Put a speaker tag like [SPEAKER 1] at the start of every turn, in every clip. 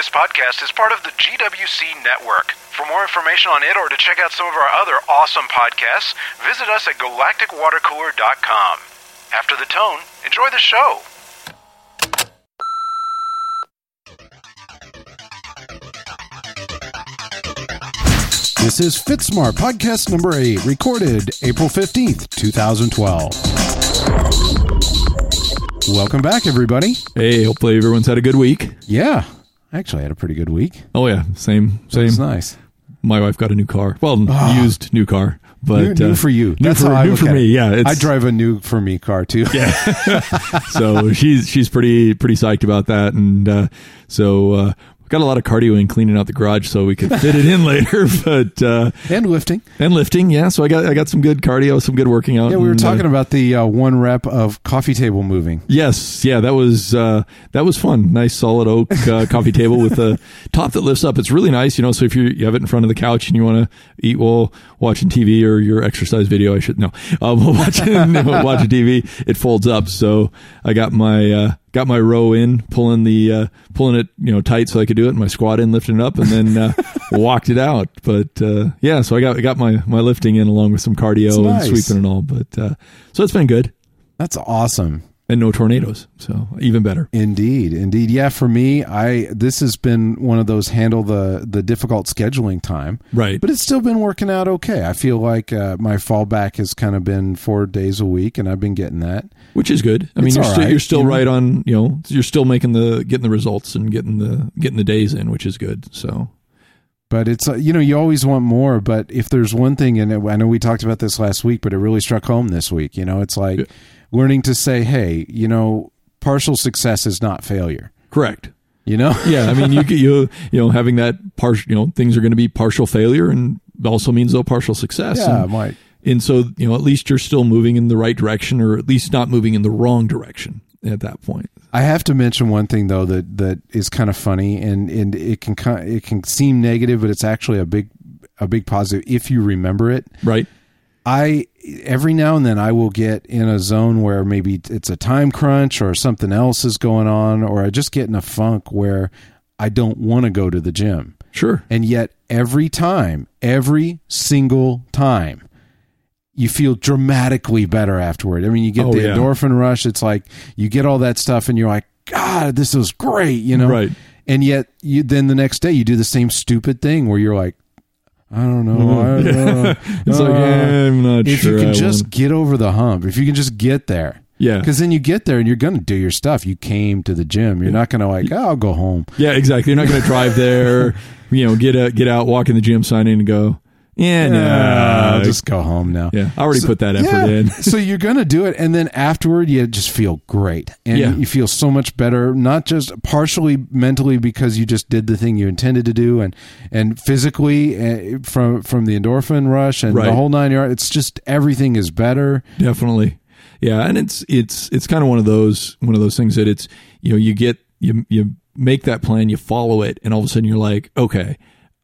[SPEAKER 1] This podcast is part of the GWC network. For more information on it or to check out some of our other awesome podcasts, visit us at galacticwatercooler.com. After the tone, enjoy the show.
[SPEAKER 2] This is FitSmart, podcast number eight, recorded April 15th, 2012. Welcome back, everybody.
[SPEAKER 3] Hey, hopefully everyone's had a good week.
[SPEAKER 2] Yeah, I actually had a pretty good week.
[SPEAKER 3] Oh yeah, same same.
[SPEAKER 2] was nice.
[SPEAKER 3] My wife got a new car. Well, used new car, but
[SPEAKER 2] new, new
[SPEAKER 3] uh,
[SPEAKER 2] for you.
[SPEAKER 3] New
[SPEAKER 2] That's
[SPEAKER 3] for,
[SPEAKER 2] how I
[SPEAKER 3] new for me.
[SPEAKER 2] it.
[SPEAKER 3] Yeah,
[SPEAKER 2] I drive a new for me car too.
[SPEAKER 3] Yeah. so she's she's pretty pretty psyched about that, and uh, so uh, got a lot of cardio in cleaning out the garage so we could fit it in later. But uh,
[SPEAKER 2] and lifting.
[SPEAKER 3] and lifting, yeah. So I got I got some good cardio, some good working out.
[SPEAKER 2] Yeah, we were
[SPEAKER 3] and, uh,
[SPEAKER 2] talking about the uh, one rep of coffee table moving.
[SPEAKER 3] Yes, yeah, that was uh, that was fun. Nice solid oak uh, coffee table with a top that lifts up. It's really nice, you know. So if you you have it in front of the couch and you want to eat while watching TV or your exercise video, I should no, uh, while watching watching TV, it folds up. So I got my uh, got my row in, pulling the uh, pulling it you know tight so I could do it. My squat in, lifting it up, and then uh, walked it out. But uh, yeah, so I got got my my lifting in along with some cardio
[SPEAKER 2] That's
[SPEAKER 3] and sweeping and all. But uh, so it's been good
[SPEAKER 2] That's awesome.
[SPEAKER 3] And no tornadoes, so even better.
[SPEAKER 2] Indeed, indeed. Yeah, for me, I this has been one of those handle the the difficult scheduling time.
[SPEAKER 3] Right.
[SPEAKER 2] But it's still been working out okay. I feel like uh, my fallback has kind of been four days a week, and I've been getting that.
[SPEAKER 3] which is good. I mean,
[SPEAKER 2] It's
[SPEAKER 3] you're
[SPEAKER 2] right,
[SPEAKER 3] you're still
[SPEAKER 2] you know?
[SPEAKER 3] right on. You know, you're still making the getting the results and getting the getting the days in, which is good. So
[SPEAKER 2] But it's uh, you know you always want more. But if there's one thing, and it, I know we talked about this last week, but it really struck home this week. You know, it's like
[SPEAKER 3] Yeah.
[SPEAKER 2] learning to say, hey, you know, partial success is not failure.
[SPEAKER 3] correct.
[SPEAKER 2] You know,
[SPEAKER 3] Yeah, I mean, you you you know having that partial. You know, things are going to be partial failure, and also means though partial success.
[SPEAKER 2] yeah,
[SPEAKER 3] and,
[SPEAKER 2] my
[SPEAKER 3] and so you know at least you're still moving in the right direction, or at least not moving in the wrong direction at that point.
[SPEAKER 2] I have to mention one thing though that that is kind of funny and and it can it can seem negative, but it's actually a big a big positive if you remember it.
[SPEAKER 3] Right.
[SPEAKER 2] I every now and then I will get in a zone where maybe it's a time crunch or something else is going on, or I just get in a funk where I don't want to go to the gym.
[SPEAKER 3] Sure.
[SPEAKER 2] And yet every time, every single time, you feel dramatically better afterward. I mean, you get
[SPEAKER 3] Oh,
[SPEAKER 2] the
[SPEAKER 3] yeah.
[SPEAKER 2] endorphin rush. It's like you get all that stuff and you're like, God, this is great, you know?
[SPEAKER 3] Right.
[SPEAKER 2] And yet you then the next day you do the same stupid thing where you're like, I don't know. I don't know.
[SPEAKER 3] It's like
[SPEAKER 2] Uh,
[SPEAKER 3] eh, I'm not
[SPEAKER 2] if
[SPEAKER 3] sure.
[SPEAKER 2] you can
[SPEAKER 3] I
[SPEAKER 2] just
[SPEAKER 3] want-
[SPEAKER 2] get over the hump, if you can just get there.
[SPEAKER 3] yeah.
[SPEAKER 2] Because then you get there and you're going to do your stuff. You came to the gym. You're not going to like, oh, I'll go home.
[SPEAKER 3] Yeah, exactly. You're not going to drive there, you know, get a, get out, walk in the gym, sign in, and go. Yeah, no,
[SPEAKER 2] I'll just go home now.
[SPEAKER 3] yeah. I already
[SPEAKER 2] So-
[SPEAKER 3] put that effort
[SPEAKER 2] yeah.
[SPEAKER 3] in.
[SPEAKER 2] so you're going to do it. And then afterward, you just feel great. And
[SPEAKER 3] Yeah.
[SPEAKER 2] you feel so much better, not just partially mentally because you just did the thing you intended to do and, and physically uh, from, from the endorphin rush and the whole nine yards. It's just everything is better.
[SPEAKER 3] Definitely. Yeah, and it's it's it's kind of one of those one of those things that it's you know you get you you make that plan, you follow it, and all of a sudden you're like, okay,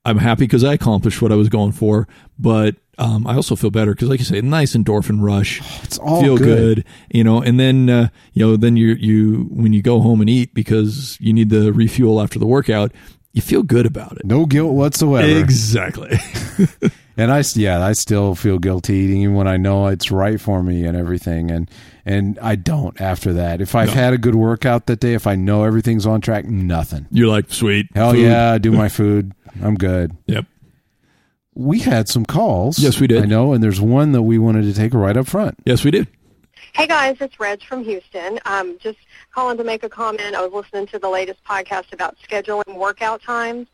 [SPEAKER 3] I'm happy because I accomplished what I was going for, but um, I also feel better because, like you say, nice endorphin rush.
[SPEAKER 2] It's all
[SPEAKER 3] feel
[SPEAKER 2] good.
[SPEAKER 3] you know, and then uh, you know then you you when you go home and eat because you need the refuel after the workout, you feel good about it.
[SPEAKER 2] No guilt whatsoever.
[SPEAKER 3] Exactly.
[SPEAKER 2] And I, yeah, I still feel guilty eating even when I know it's right for me and everything. And, and I don't after that. If I've
[SPEAKER 3] No.
[SPEAKER 2] had a good workout that day, if I know everything's on track, nothing.
[SPEAKER 3] you're like sweet.
[SPEAKER 2] Hell
[SPEAKER 3] food.
[SPEAKER 2] yeah, do my food. I'm good.
[SPEAKER 3] Yep.
[SPEAKER 2] We had some calls.
[SPEAKER 3] Yes, we did.
[SPEAKER 2] I know. And there's one that we wanted to take right up front.
[SPEAKER 3] Yes, we did.
[SPEAKER 4] Hey guys, it's Reg from Houston. Um, just calling to make a comment. I was listening to the latest podcast about scheduling workout times.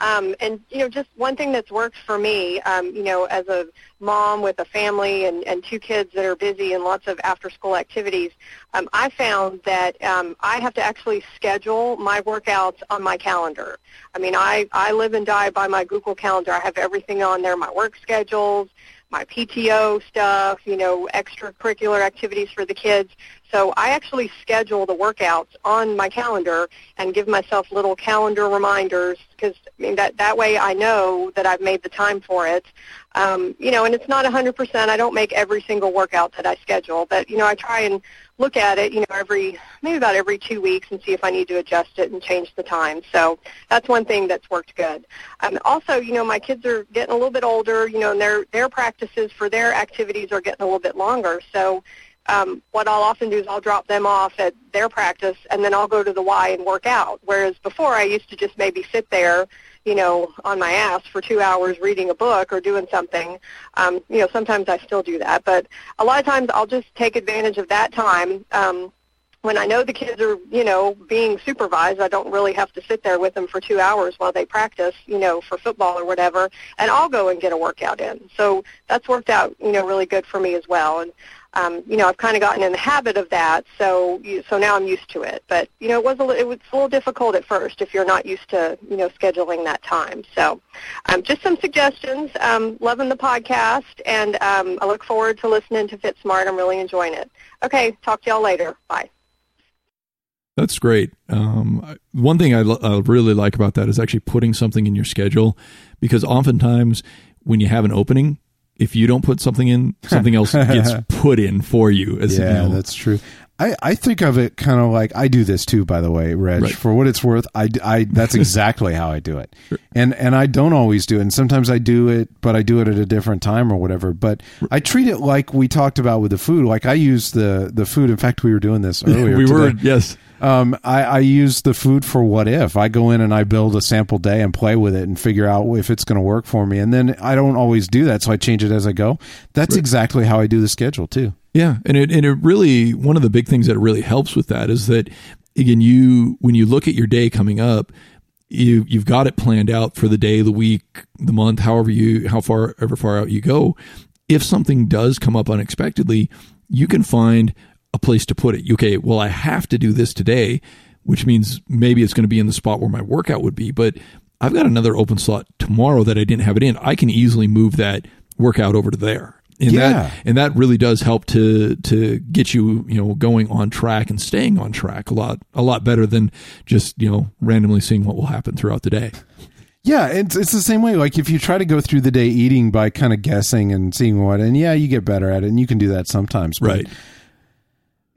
[SPEAKER 4] Um, and, you know, just one thing that's worked for me, um, you know, as a mom with a family and, and two kids that are busy and lots of after-school activities, um, I found that um, I have to actually schedule my workouts on my calendar. I mean, I, I live and die by my Google Calendar. I have everything on there, my work schedules, my PTO stuff, you know, extracurricular activities for the kids. So I actually schedule the workouts on my calendar and give myself little calendar reminders because I mean that that way I know that I've made the time for it. Um, you know, and it's not 100%. I don't make every single workout that I schedule, but you know, I try and look at it, you know, every maybe about every two weeks and see if I need to adjust it and change the time. So that's one thing that's worked good. Um, also, you know, my kids are getting a little bit older, you know, and their their practices for their activities are getting a little bit longer. So um, what I'll often do is I'll drop them off at their practice and then I'll go to the Y and work out. Whereas before I used to just maybe sit there you know, on my ass for two hours reading a book or doing something. Um, you know, sometimes I still do that, but a lot of times I'll just take advantage of that time. Um, when I know the kids are, you know, being supervised, I don't really have to sit there with them for two hours while they practice, you know, for football or whatever, and I'll go and get a workout in. So that's worked out, you know, really good for me as well. And um, you know, I've kind of gotten in the habit of that, so so now I'm used to it. But you know, it was a, it was a little difficult at first if you're not used to you know scheduling that time. So, um, just some suggestions. Um, loving the podcast, and um, I look forward to listening to Fit Smart. I'm really enjoying it. Okay, talk to y'all later. Bye.
[SPEAKER 3] That's great. Um, one thing I really like about that is actually putting something in your schedule, because oftentimes when you have an opening, if you don't put something in, something else gets put in for you.
[SPEAKER 2] As, yeah, you know. that's true. I, I think of it kind of like I do this too, by the way, Reg. Right. For what it's worth, I, I that's exactly how I do it, sure. and and I don't always do it. And sometimes I do it, but I do it at a different time or whatever. But I treat it like we talked about with the food. Like I use the the food. In fact, we were doing this earlier.
[SPEAKER 3] we
[SPEAKER 2] today.
[SPEAKER 3] were yes
[SPEAKER 2] um, I, I, use the food for what if. I go in and I build a sample day and play with it and figure out if it's going to work for me. And then I don't always do that, so I change it as I go. That's right. exactly how I do the schedule too.
[SPEAKER 3] Yeah, and it and it really one of the big things that really helps with that is that again you when you look at your day coming up, you you've got it planned out for the day, the week, the month, however you how far ever far out you go. If something does come up unexpectedly, you can find a place to put it. Okay, well, I have to do this today, which means maybe it's going to be in the spot where my workout would be, but I've got another open slot tomorrow that I didn't have it in. I can easily move that workout over to there. And yeah. that and that really does help to to get you, you know, going on track and staying on track a lot a lot better than just, you know, randomly seeing what will happen throughout the day.
[SPEAKER 2] Yeah, it's it's the same way. Like if you try to go through the day eating by kind of guessing and seeing what, and yeah, you get better at it, and you can do that sometimes.
[SPEAKER 3] right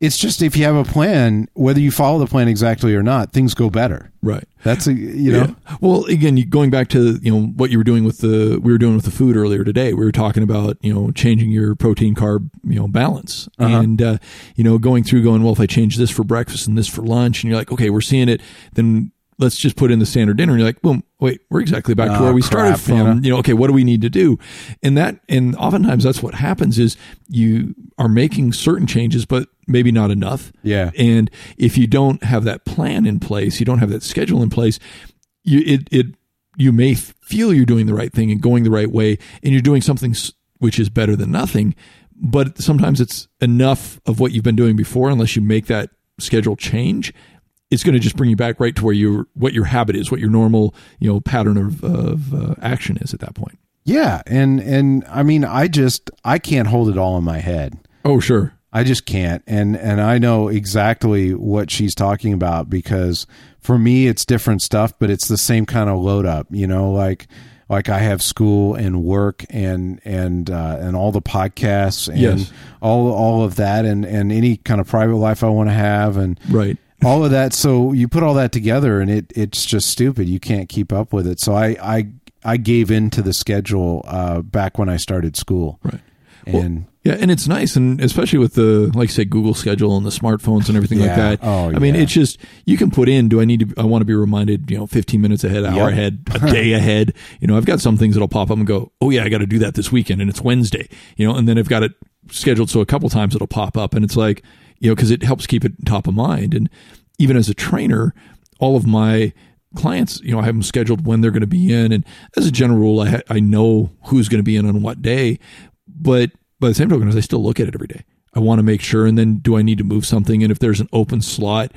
[SPEAKER 2] it's just if you have a plan, whether you follow the plan exactly or not, things go better.
[SPEAKER 3] Right.
[SPEAKER 2] That's a you know.
[SPEAKER 3] Yeah. Well, again, going back to you know what you were doing with the we were doing with the food earlier today. We were talking about you know changing your protein carb you know balance uh-huh. and uh, you know going through going well if I change this for breakfast and this for lunch and you're like okay we're seeing it then let's just put in the standard dinner. And you're like, boom, wait, we're exactly back oh, to ah, where we crap, started from. You know? you know, okay, what do we need to do? And that, and oftentimes that's what happens is you are making certain changes, but maybe not enough.
[SPEAKER 2] Yeah.
[SPEAKER 3] And if you don't have that plan in place, you don't have that schedule in place, you, it, it, you may feel you're doing the right thing and going the right way, and you're doing something which is better than nothing. But sometimes it's enough of what you've been doing before, unless you make that schedule change it's going to just bring you back right to where you what your habit is, what your normal you know pattern of, of uh, action is at that point.
[SPEAKER 2] Yeah, and and I mean, I just I can't hold it all in my head.
[SPEAKER 3] Oh, sure.
[SPEAKER 2] I just can't, and and I know exactly what she's talking about because for me it's different stuff, but it's the same kind of load up. You know, like like I have school and work and and uh, and all the podcasts and yes. all all of that and and any kind of private life I want to have and
[SPEAKER 3] right
[SPEAKER 2] all of that. So you put all that together, and it it's just stupid. You can't keep up with it. So I I I gave in to the schedule uh, back when I started school.
[SPEAKER 3] Right. And well, yeah, and it's nice, and especially with the like say Google Schedule and the smartphones and everything
[SPEAKER 2] yeah.
[SPEAKER 3] like that.
[SPEAKER 2] Oh,
[SPEAKER 3] I mean, it's just you can put in. Do I need to? I want to be reminded. You know, fifteen minutes ahead, hour yep. ahead, a day ahead. You know, I've got some things that'll pop up and go, oh yeah, I got to do that this weekend, and it's Wednesday. You know, and then I've got it scheduled so a couple times it'll pop up, and it's like you know because it helps keep it top of mind and even as a trainer, all of my clients, you know, I have them scheduled when they're going to be in. And as a general rule, I, ha- I know who's going to be in on what day. But by the same token, I still look at it every day. I want to make sure. And then do I need to move something? And if there's an open slot,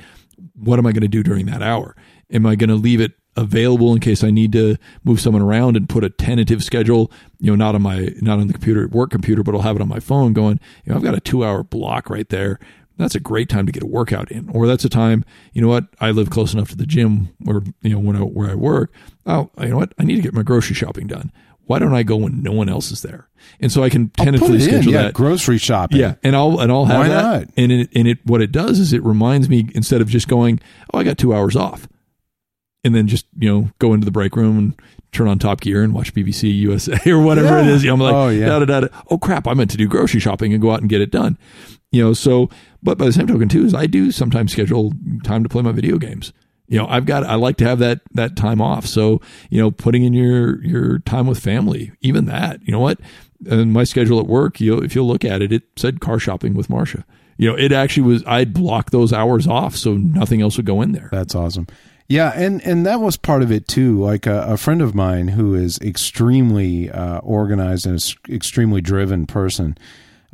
[SPEAKER 3] what am I going to do during that hour? Am I going to leave it available in case I need to move someone around and put a tentative schedule, you know, not on my, not on the computer, work computer, but I'll have it on my phone going, you know, I've got a two hour block right there that's a great time to get a workout in. Or that's a time, you know what, I live close enough to the gym where, you know, when I, where I work. Oh, you know what, I need to get my grocery shopping done. why don't I go when no one else is there? And so I can tentatively
[SPEAKER 2] it
[SPEAKER 3] schedule
[SPEAKER 2] yeah,
[SPEAKER 3] that.
[SPEAKER 2] grocery shopping.
[SPEAKER 3] Yeah, and I'll and I'll have
[SPEAKER 2] Why
[SPEAKER 3] that.
[SPEAKER 2] not?
[SPEAKER 3] And it and it what it does is it reminds me instead of just going, oh, I got two hours off, and then just you know go into the break room and turn on Top Gear and watch BBC USA or whatever it
[SPEAKER 2] Yeah.
[SPEAKER 3] is. You know, I'm like,
[SPEAKER 2] Oh, yeah.
[SPEAKER 3] da, da, da, da. oh crap, I meant to do grocery shopping and go out and get it done. You know, so but by the same token too is I do sometimes schedule time to play my video games. You know, I've got I like to have that that time off. So, you know, putting in your your time with family, even that. You know what? And my schedule at work, you know, if you look at it, it said car shopping with Marcia. You know, it actually was I'd block those hours off so nothing else would go in there.
[SPEAKER 2] That's awesome. Yeah, and and that was part of it too. Like a, a friend of mine who is extremely uh, organized and extremely driven person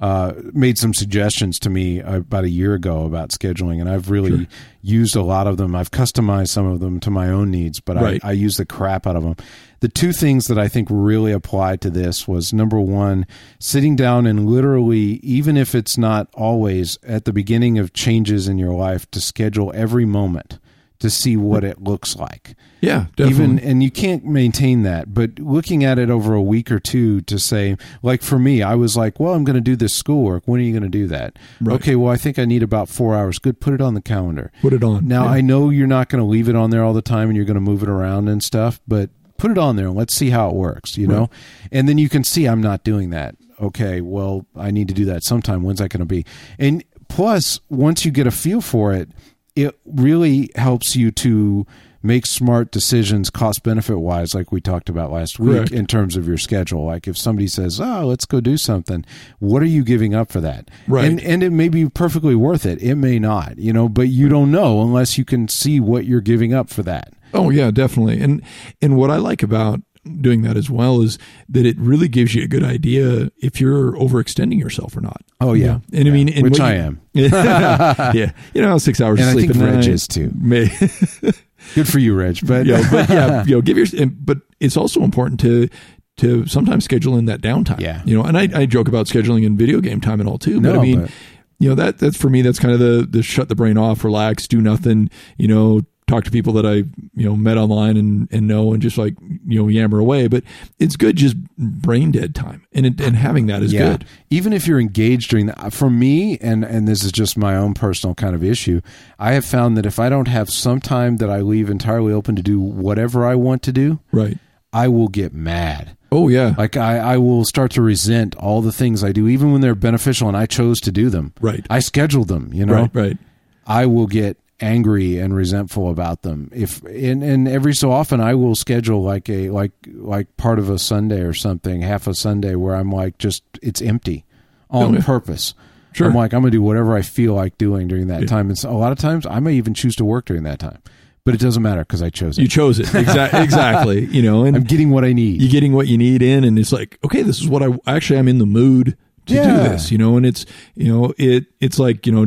[SPEAKER 2] uh, made some suggestions to me about a year ago about scheduling, and I've really used a lot of them. I've customized some of them to my own needs, but
[SPEAKER 3] Right.
[SPEAKER 2] I, I use the crap out of them. The two things that I think really applied to this was number one, sitting down and literally, even if it's not always at the beginning of changes in your life, to schedule every moment to see what it looks like
[SPEAKER 3] Yeah, definitely.
[SPEAKER 2] even and you can't maintain that but looking at it over a week or two to say like for me i was like well i'm going to do this schoolwork when are you going to do that
[SPEAKER 3] Right.
[SPEAKER 2] okay well i think i need about four hours good put it on the calendar
[SPEAKER 3] Put it on.
[SPEAKER 2] now
[SPEAKER 3] Yeah.
[SPEAKER 2] i know you're not going to leave it on there all the time and you're going to move it around and stuff but put it on there and let's see how it works you know and then you can see i'm not doing that okay well i need to do that sometime when's that going to be and plus once you get a feel for it it really helps you to make smart decisions cost benefit wise like we talked about last week
[SPEAKER 3] Correct.
[SPEAKER 2] in terms of your schedule like if somebody says oh let's go do something what are you giving up for that
[SPEAKER 3] Right.
[SPEAKER 2] and and it may be perfectly worth it it may not you know but you don't know unless you can see what you're giving up for that
[SPEAKER 3] Oh yeah, definitely. And and what I like about doing that as well is that it really gives you a good idea if you're overextending yourself or not.
[SPEAKER 2] Oh, yeah.
[SPEAKER 3] and I mean, and
[SPEAKER 2] which I
[SPEAKER 3] you-
[SPEAKER 2] am
[SPEAKER 3] yeah, you know, six hours
[SPEAKER 2] And
[SPEAKER 3] of
[SPEAKER 2] I
[SPEAKER 3] sleep
[SPEAKER 2] think
[SPEAKER 3] a
[SPEAKER 2] Reg is too.
[SPEAKER 3] May,
[SPEAKER 2] good for you reg but
[SPEAKER 3] you know, but yeah, you know, give your. But it's also important to to sometimes schedule in that downtime.
[SPEAKER 2] Yeah.
[SPEAKER 3] you know, and I, I joke about scheduling in video game time and all too. But
[SPEAKER 2] No,
[SPEAKER 3] I mean,
[SPEAKER 2] but-
[SPEAKER 3] you know that that's for me. That's kind of the the shut the brain off, relax, do nothing. You know, talk to people that I you know met online and and know, and just like you know yammer away. But it's good just brain dead time, and it, and having that is good.
[SPEAKER 2] Even if you're engaged during that, for me, and and this is just my own personal kind of issue, I have found that if I don't have some time that I leave entirely open to do whatever I want to do,
[SPEAKER 3] Right.
[SPEAKER 2] I will get mad.
[SPEAKER 3] Oh yeah.
[SPEAKER 2] Like I, I will start to resent all the things I do, even when they're beneficial and I chose to do them.
[SPEAKER 3] Right.
[SPEAKER 2] I scheduled them. You know.
[SPEAKER 3] right. Right.
[SPEAKER 2] I will get angry and resentful about them. If and, and every so often I will schedule like a like like part of a Sunday or something, half a Sunday where I'm like just it's empty on
[SPEAKER 3] yeah.
[SPEAKER 2] purpose.
[SPEAKER 3] Sure.
[SPEAKER 2] I'm like I'm gonna do whatever I feel like doing during that time. And so a lot of times I may even choose to work during that time, but it doesn't matter because I chose it.
[SPEAKER 3] You chose it exactly. exactly. You know, and
[SPEAKER 2] I'm getting what I need.
[SPEAKER 3] you're getting what you need in and it's like okay this is what i actually i'm in the mood to do this you know and it's you know it it's like you know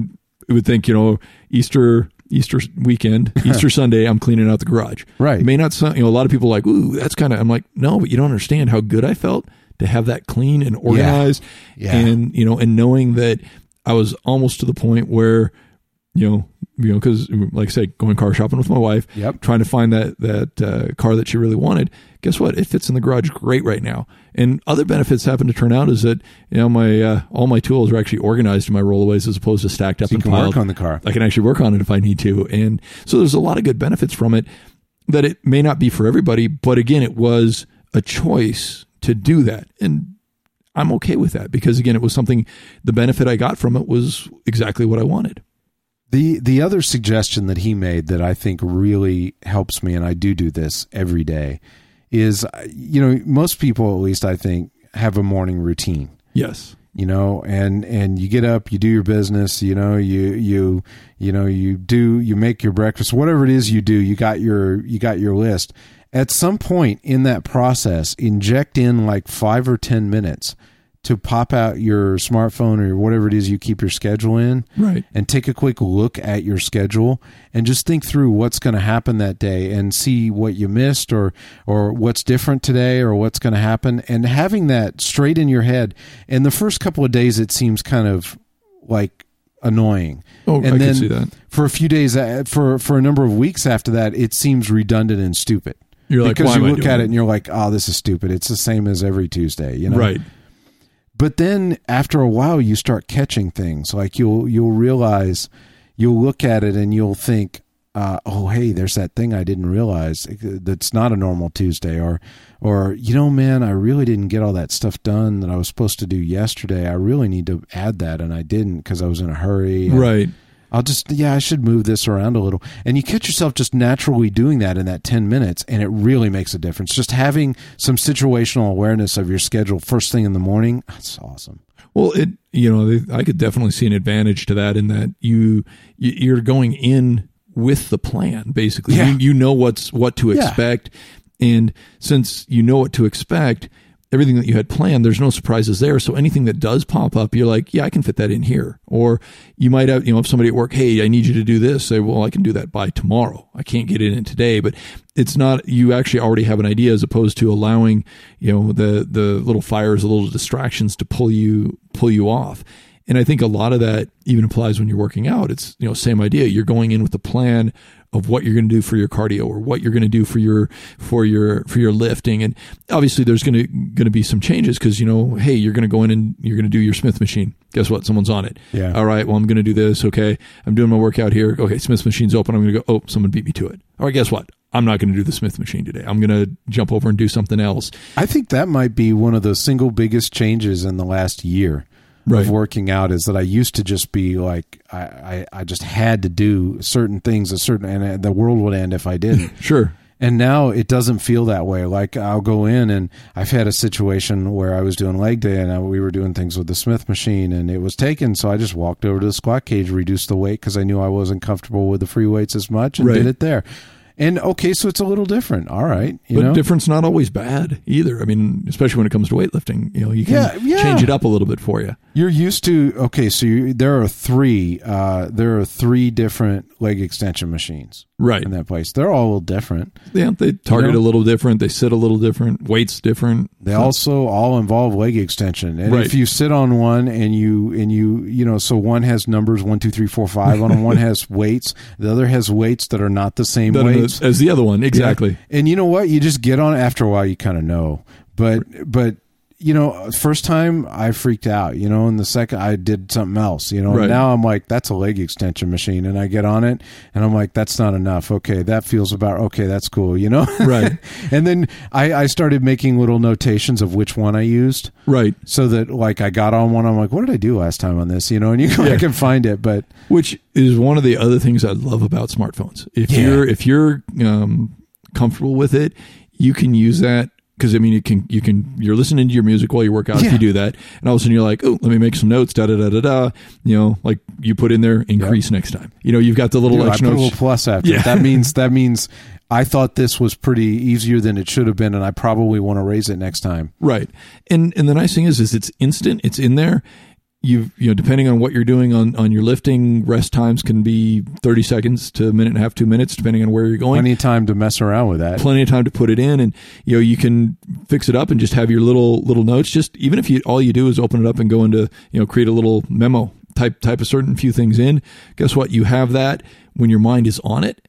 [SPEAKER 3] you would think you know easter easter weekend easter sunday i'm cleaning out the garage
[SPEAKER 2] Right.
[SPEAKER 3] it may not sound you know a lot of people like ooh that's kind of i'm like no but you don't understand how good i felt to have that clean and organized
[SPEAKER 2] Yeah.
[SPEAKER 3] and you know and knowing that i was almost to the point where you know you know because like i said going car shopping with my wife
[SPEAKER 2] Yep.
[SPEAKER 3] trying to find that that uh, car that she really wanted. Guess what? It fits in the garage great right now. And other benefits happen to turn out is that you know my uh, all my tools are actually organized in my rollaways as opposed to stacked up
[SPEAKER 2] you
[SPEAKER 3] and
[SPEAKER 2] can
[SPEAKER 3] piled.
[SPEAKER 2] work on the car.
[SPEAKER 3] i can actually work on it if i need to. And so there's a lot of good benefits from it that it may not be for everybody but again it was a choice to do that. And i'm okay with that because again it was something the benefit i got from it was exactly what i wanted
[SPEAKER 2] The the other suggestion that he made that I think really helps me, and I do do this every day, is uh, you know most people at least I think have a morning routine.
[SPEAKER 3] yes
[SPEAKER 2] You know, and and you get up, you do your business. You know, you you you know you do you make your breakfast, whatever it is you do. You got your you got your list. At some point in that process, inject in like five or ten minutes to pop out your smartphone or whatever it is you keep your schedule in
[SPEAKER 3] right
[SPEAKER 2] and take a quick look at your schedule and just think through what's going to happen that day and see what you missed or or what's different today or what's going to happen and having that straight in your head and the first couple of days it seems kind of like annoying
[SPEAKER 3] Oh,
[SPEAKER 2] and
[SPEAKER 3] I can
[SPEAKER 2] then
[SPEAKER 3] see that.
[SPEAKER 2] for a few days uh, for for a number of weeks after that it seems redundant and stupid
[SPEAKER 3] You're like,
[SPEAKER 2] because you look at it
[SPEAKER 3] it?
[SPEAKER 2] and you're like, oh, this is stupid. It's the same as every Tuesday, you know.
[SPEAKER 3] Right.
[SPEAKER 2] But then after a while, you start catching things. Like you'll you'll realize, you'll look at it and you'll think, uh, oh, hey, there's that thing I didn't realize that's not a normal Tuesday, or or you know, man, I really didn't get all that stuff done that I was supposed to do yesterday. I really need to add that, and I didn't because I was in a hurry. And
[SPEAKER 3] Right.
[SPEAKER 2] I'll just yeah, I should move this around a little. And you catch yourself just naturally doing that in that 10 minutes and it really makes a difference. Just having some situational awareness of your schedule first thing in the morning, that's awesome.
[SPEAKER 3] Well, it you know I could definitely see an advantage to that in that you you- you're going in with the plan basically.
[SPEAKER 2] Yeah.
[SPEAKER 3] You, you know what's what to
[SPEAKER 2] Yeah.
[SPEAKER 3] expect, and since you know what to expect, everything that you had planned, there's no surprises there. So anything that does pop up, you're like, yeah, I can fit that in here. Or you might have you know if somebody at work, hey, I need you to do this. Say, well, I can do that by tomorrow. I can't get it in today, but it's not. You actually already have an idea as opposed to allowing you know the the little fires, the little distractions to pull you pull you off. And I think a lot of that even applies when you're working out. It's you know same idea. You're going in with a plan of what you're going to do for your cardio or what you're going to do for your for your for your lifting. And obviously there's going to going to be some changes because you know hey you're going to go in and you're going to do your Smith machine. Guess what? Someone's on it.
[SPEAKER 2] Yeah.
[SPEAKER 3] All right. Well, I'm going to do this. Okay. I'm doing my workout here. Okay. Smith machine's open. I'm going to go. Oh, someone beat me to it. All right. Guess what? I'm not going to do the Smith machine today. I'm going to jump over and do something else.
[SPEAKER 2] I think that might be one of the single biggest changes in the last year
[SPEAKER 3] Right.
[SPEAKER 2] of working out is that I used to just be like I, I, I just had to do certain things a certain and uh, the world would end if I didn't.
[SPEAKER 3] Sure.
[SPEAKER 2] And now it doesn't feel that way. Like I'll go in and I've had a situation where I was doing leg day and I, we were doing things with the Smith machine and it was taken. So I just walked over to the squat cage, reduced the weight because I knew I wasn't comfortable with the free weights as much and
[SPEAKER 3] Right.
[SPEAKER 2] did it there. And okay, so it's a little different. All right. You
[SPEAKER 3] but
[SPEAKER 2] know?
[SPEAKER 3] difference not always bad either. I mean, especially when it comes to weightlifting, you know, you can
[SPEAKER 2] Yeah, yeah.
[SPEAKER 3] change it up a little bit for you.
[SPEAKER 2] You're used to okay, so you, there are three. Uh, there are three different leg extension machines
[SPEAKER 3] Right.
[SPEAKER 2] in that place. They're all a little different.
[SPEAKER 3] Yeah, they target
[SPEAKER 2] know?
[SPEAKER 3] a little different. They sit a little different. Weights different.
[SPEAKER 2] They
[SPEAKER 3] So-
[SPEAKER 2] also all involve leg extension, and
[SPEAKER 3] Right.
[SPEAKER 2] if you sit on one and you and you you know, so one has numbers one, two, three, four, five on them. One has weights. The other has weights that are not the same
[SPEAKER 3] That as the other one. Exactly.
[SPEAKER 2] Yeah. And you know what? You just get on it after a while. You kind of know, but but you know, first time I freaked out. You know, and the second I did something else. You know,
[SPEAKER 3] Right.
[SPEAKER 2] now I'm like, that's a leg extension machine, and I get on it, and I'm like, that's not enough. Okay, that feels about okay. That's cool. You know,
[SPEAKER 3] Right.
[SPEAKER 2] and then I, I started making little notations of which one I used.
[SPEAKER 3] Right.
[SPEAKER 2] So that like I got on one, I'm like, what did I do last time on this? You know, and you
[SPEAKER 3] Yeah.
[SPEAKER 2] back and find it, but
[SPEAKER 3] Which is one of the other things I love about smartphones. If
[SPEAKER 2] Yeah.
[SPEAKER 3] you're if you're um, comfortable with it, you can use that because I mean you can you can you're listening to your music while you work out if you do that, and all of a sudden you're like, oh, let me make some notes, da da da da da. You know, like you put in there increase next time. You know, you've got the little
[SPEAKER 2] Dude,
[SPEAKER 3] extra notes.
[SPEAKER 2] little plus after
[SPEAKER 3] Yeah.
[SPEAKER 2] That means that means I thought this was pretty easier than it should have been, and I probably want to raise it next time.
[SPEAKER 3] Right. And and the nice thing is is it's instant, it's in there. You you know, depending on what you're doing on on your lifting, rest times can be 30 seconds to a minute and a half, 2 minutes depending on where you're going.
[SPEAKER 2] Plenty of time to mess around with that.
[SPEAKER 3] Plenty of time to put it in and you know, you can fix it up and just have your little little notes just even if you all you do is open it up and go into, you know, create a little memo, type type a certain few things in. Guess what? You have that when your mind is on it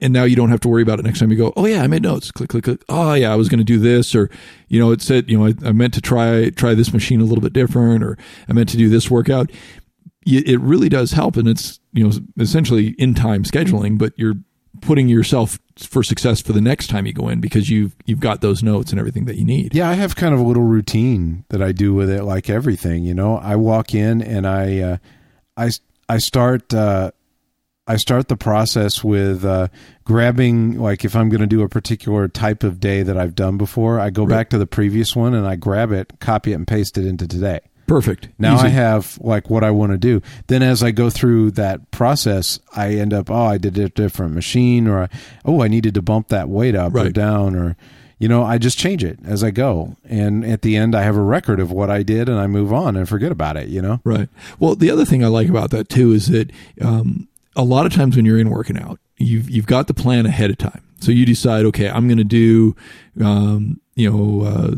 [SPEAKER 3] and now you don't have to worry about it next time you go oh yeah i made notes. Click click click. Oh yeah i was going to do this or you know it said you know I, I meant to try try this machine a little bit different or i meant to do this workout. It really does help and it's you know essentially in time scheduling but you're putting yourself for success for the next time you go in because you've you've got those notes and everything that you need.
[SPEAKER 2] Yeah, I have kind of a little routine that I do with it, like everything. You know, I walk in and I, uh, I, I start, uh, I start the process with uh, grabbing, like, if I'm going to do a particular type of day that I've done before, I go
[SPEAKER 3] Right.
[SPEAKER 2] back to the previous one and I grab it, copy it, and paste it into today.
[SPEAKER 3] perfect
[SPEAKER 2] Now
[SPEAKER 3] Easy.
[SPEAKER 2] I have like what I want to do. Then as I go through that process, I end up, oh, I did a different machine or, oh, I needed to bump that weight up or down or, you know, I just change it as I go. And at the end, I have a record of what I did and I move on and forget about it, you know?
[SPEAKER 3] Right. Well, the other thing I like about that too is that um, a lot of times when you're in working out, you've you've got the plan ahead of time. So you decide, okay, I'm going to do, um, you know, uh,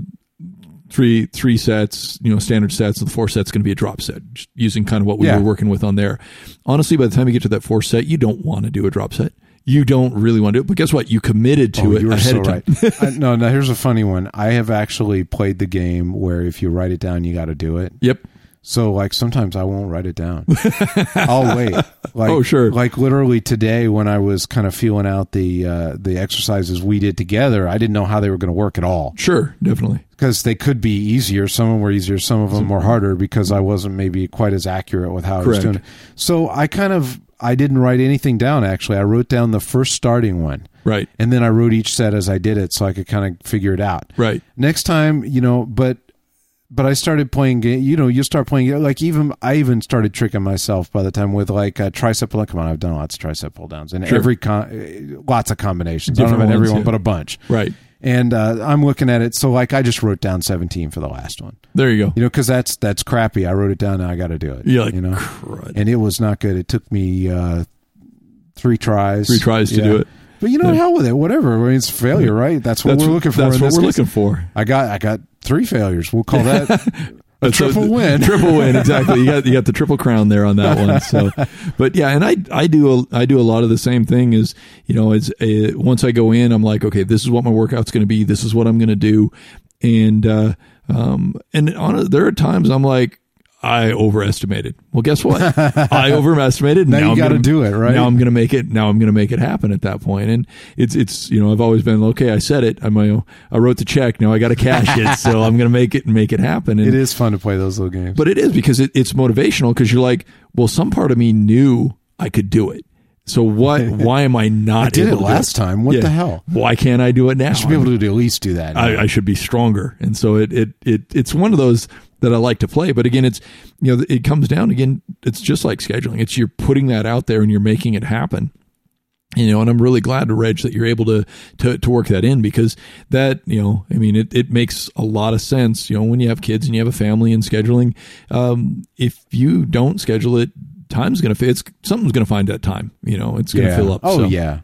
[SPEAKER 3] three three sets, you know, standard sets, and the four set's going to be a drop set, using kind of what we
[SPEAKER 2] Yeah.
[SPEAKER 3] were working with on there. Honestly, by the time you get to that four set, you don't want to do a drop set. you don't really want to do it. But guess what? You committed to
[SPEAKER 2] Oh,
[SPEAKER 3] it
[SPEAKER 2] you were
[SPEAKER 3] ahead
[SPEAKER 2] so
[SPEAKER 3] of time.
[SPEAKER 2] right. I, no, no. Here's a funny one. I have actually played the game where if you write it down, you got to do it.
[SPEAKER 3] Yep.
[SPEAKER 2] So like sometimes I won't write it down. I'll wait. Like,
[SPEAKER 3] Oh, sure.
[SPEAKER 2] Like literally today when I was kind of feeling out the uh, the exercises we did together, I didn't know how they were going to work at all
[SPEAKER 3] Sure. Definitely.
[SPEAKER 2] because they could be easier. Some of them were easier, some of them were harder because I wasn't maybe quite as accurate with how I was doing it. So I kind of I didn't write anything down actually. I wrote down the first starting one.
[SPEAKER 3] Right.
[SPEAKER 2] And then I wrote each set as I did it so I could kind of figure it out.
[SPEAKER 3] Right.
[SPEAKER 2] Next time, you know, but but I started playing game. You know, you start playing like even I even started tricking myself by the time with like a tricep pull. Come on, I've done lots of tricep pull downs and
[SPEAKER 3] Sure.
[SPEAKER 2] every con, lots of combinations. I don't know about everyone,
[SPEAKER 3] yeah.
[SPEAKER 2] but a bunch.
[SPEAKER 3] Right.
[SPEAKER 2] And uh, I'm looking at it. So like I just wrote down 17 for the last one.
[SPEAKER 3] There you go.
[SPEAKER 2] You know, because that's that's crappy. I wrote it down. Now I got to do it.
[SPEAKER 3] You're like,
[SPEAKER 2] you know,
[SPEAKER 3] crud.
[SPEAKER 2] and it was not good. It took me uh, three tries.
[SPEAKER 3] Three tries to
[SPEAKER 2] Yeah.
[SPEAKER 3] do it.
[SPEAKER 2] But you know, hell with it. Whatever. I mean, it's failure, right? That's what
[SPEAKER 3] That's
[SPEAKER 2] we're looking for.
[SPEAKER 3] That's what we're
[SPEAKER 2] case.
[SPEAKER 3] looking for.
[SPEAKER 2] I got I got three failures. We'll call that a
[SPEAKER 3] That's
[SPEAKER 2] triple win.
[SPEAKER 3] triple win, exactly. You got you got the triple crown there on that one. So, but yeah, and I I do a, I do a lot of the same thing. Is you know, it's a, once I go in, I'm like, okay, this is what my workout's going to be. This is what I'm going to do, and uh, um, and on there are times I'm like. I overestimated. Well, guess what? I overestimated.
[SPEAKER 2] Now you
[SPEAKER 3] I'm
[SPEAKER 2] gotta
[SPEAKER 3] gonna-
[SPEAKER 2] do it, right?
[SPEAKER 3] Now I'm going to make it. Now I'm going to make it happen at that point. And it's it's you know I've always been okay. I said it. I'm I wrote the check. Now I got to cash it. so I'm going to make it and make it happen. And
[SPEAKER 2] It is fun to play those little games.
[SPEAKER 3] but it is because it, it's motivational because you're like, well, some part of me knew I could do it. So what? Why am I not?
[SPEAKER 2] I did it
[SPEAKER 3] to
[SPEAKER 2] last time. What the hell?
[SPEAKER 3] Why can't I do it now?
[SPEAKER 2] I should be able to at least do that.
[SPEAKER 3] I, I should be stronger, and so it, it it it's one of those that I like to play. But again, it's you know it comes down again. It's just like scheduling. It's you're putting that out there and you're making it happen. You know, and I'm really glad to Reg that you're able to to to work that in because that you know, I mean, it it makes a lot of sense. You know, when you have kids and you have a family and scheduling, um, if you don't schedule it, time's gonna fit. It's something's gonna find that time. You know, it's gonna
[SPEAKER 2] yeah.
[SPEAKER 3] fill up.
[SPEAKER 2] Oh
[SPEAKER 3] so,
[SPEAKER 2] yeah.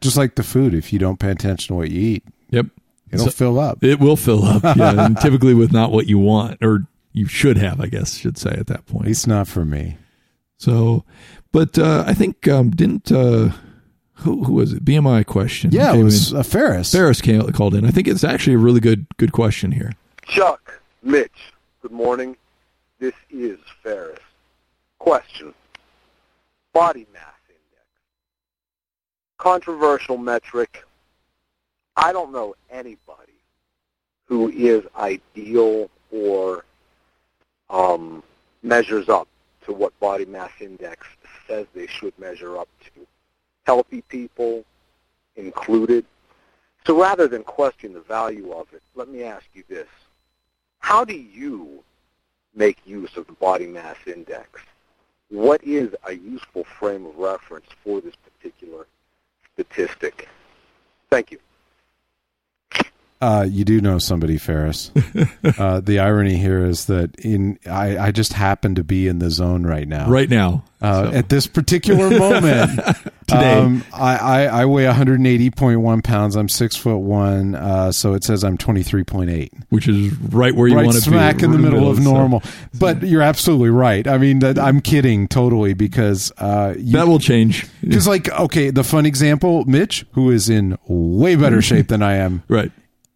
[SPEAKER 2] Just like the food, if you don't pay attention to what you eat,
[SPEAKER 3] Yep.
[SPEAKER 2] It'll
[SPEAKER 3] So-
[SPEAKER 2] fill up.
[SPEAKER 3] It will fill up, yeah, and typically with not what you want or you should have, I guess, should say at that
[SPEAKER 2] At
[SPEAKER 3] point.
[SPEAKER 2] least not for me.
[SPEAKER 3] So, but uh, I think um, didn't uh, who who was it? BMI question.
[SPEAKER 2] Yeah, it was
[SPEAKER 3] in.
[SPEAKER 2] uh, Ferris.
[SPEAKER 3] Ferris came, called in. I think it's actually a really good good question here.
[SPEAKER 5] Chuck, Mitch, good morning. This is Ferris. Question. Body mass index. Controversial metric. I don't know anybody who is ideal or um, measures up to what body mass index says they should measure up to. Healthy people included. So rather than question the value of it, let me ask you this. How do you make use of the body mass index? What is a useful frame of reference for this particular statistic? Thank you.
[SPEAKER 2] Uh, you do know somebody, Ferris. uh, the irony here is that in I, I just happen to be in the zone right now.
[SPEAKER 3] Right now,
[SPEAKER 2] Uh,
[SPEAKER 3] So,
[SPEAKER 2] At this particular moment,
[SPEAKER 3] Today.
[SPEAKER 2] um, I, I, I weigh 180.1 pounds. I'm six foot one, uh, so it says I'm 23.8.
[SPEAKER 3] which is right where you
[SPEAKER 2] right
[SPEAKER 3] want to be,
[SPEAKER 2] smack in the
[SPEAKER 3] right
[SPEAKER 2] middle of
[SPEAKER 3] so-
[SPEAKER 2] normal. But you're absolutely right. I mean, that, I'm kidding totally because uh, you,
[SPEAKER 3] that will change.
[SPEAKER 2] because like okay, the fun example, Mitch, who is in way better shape than I am,
[SPEAKER 3] Right.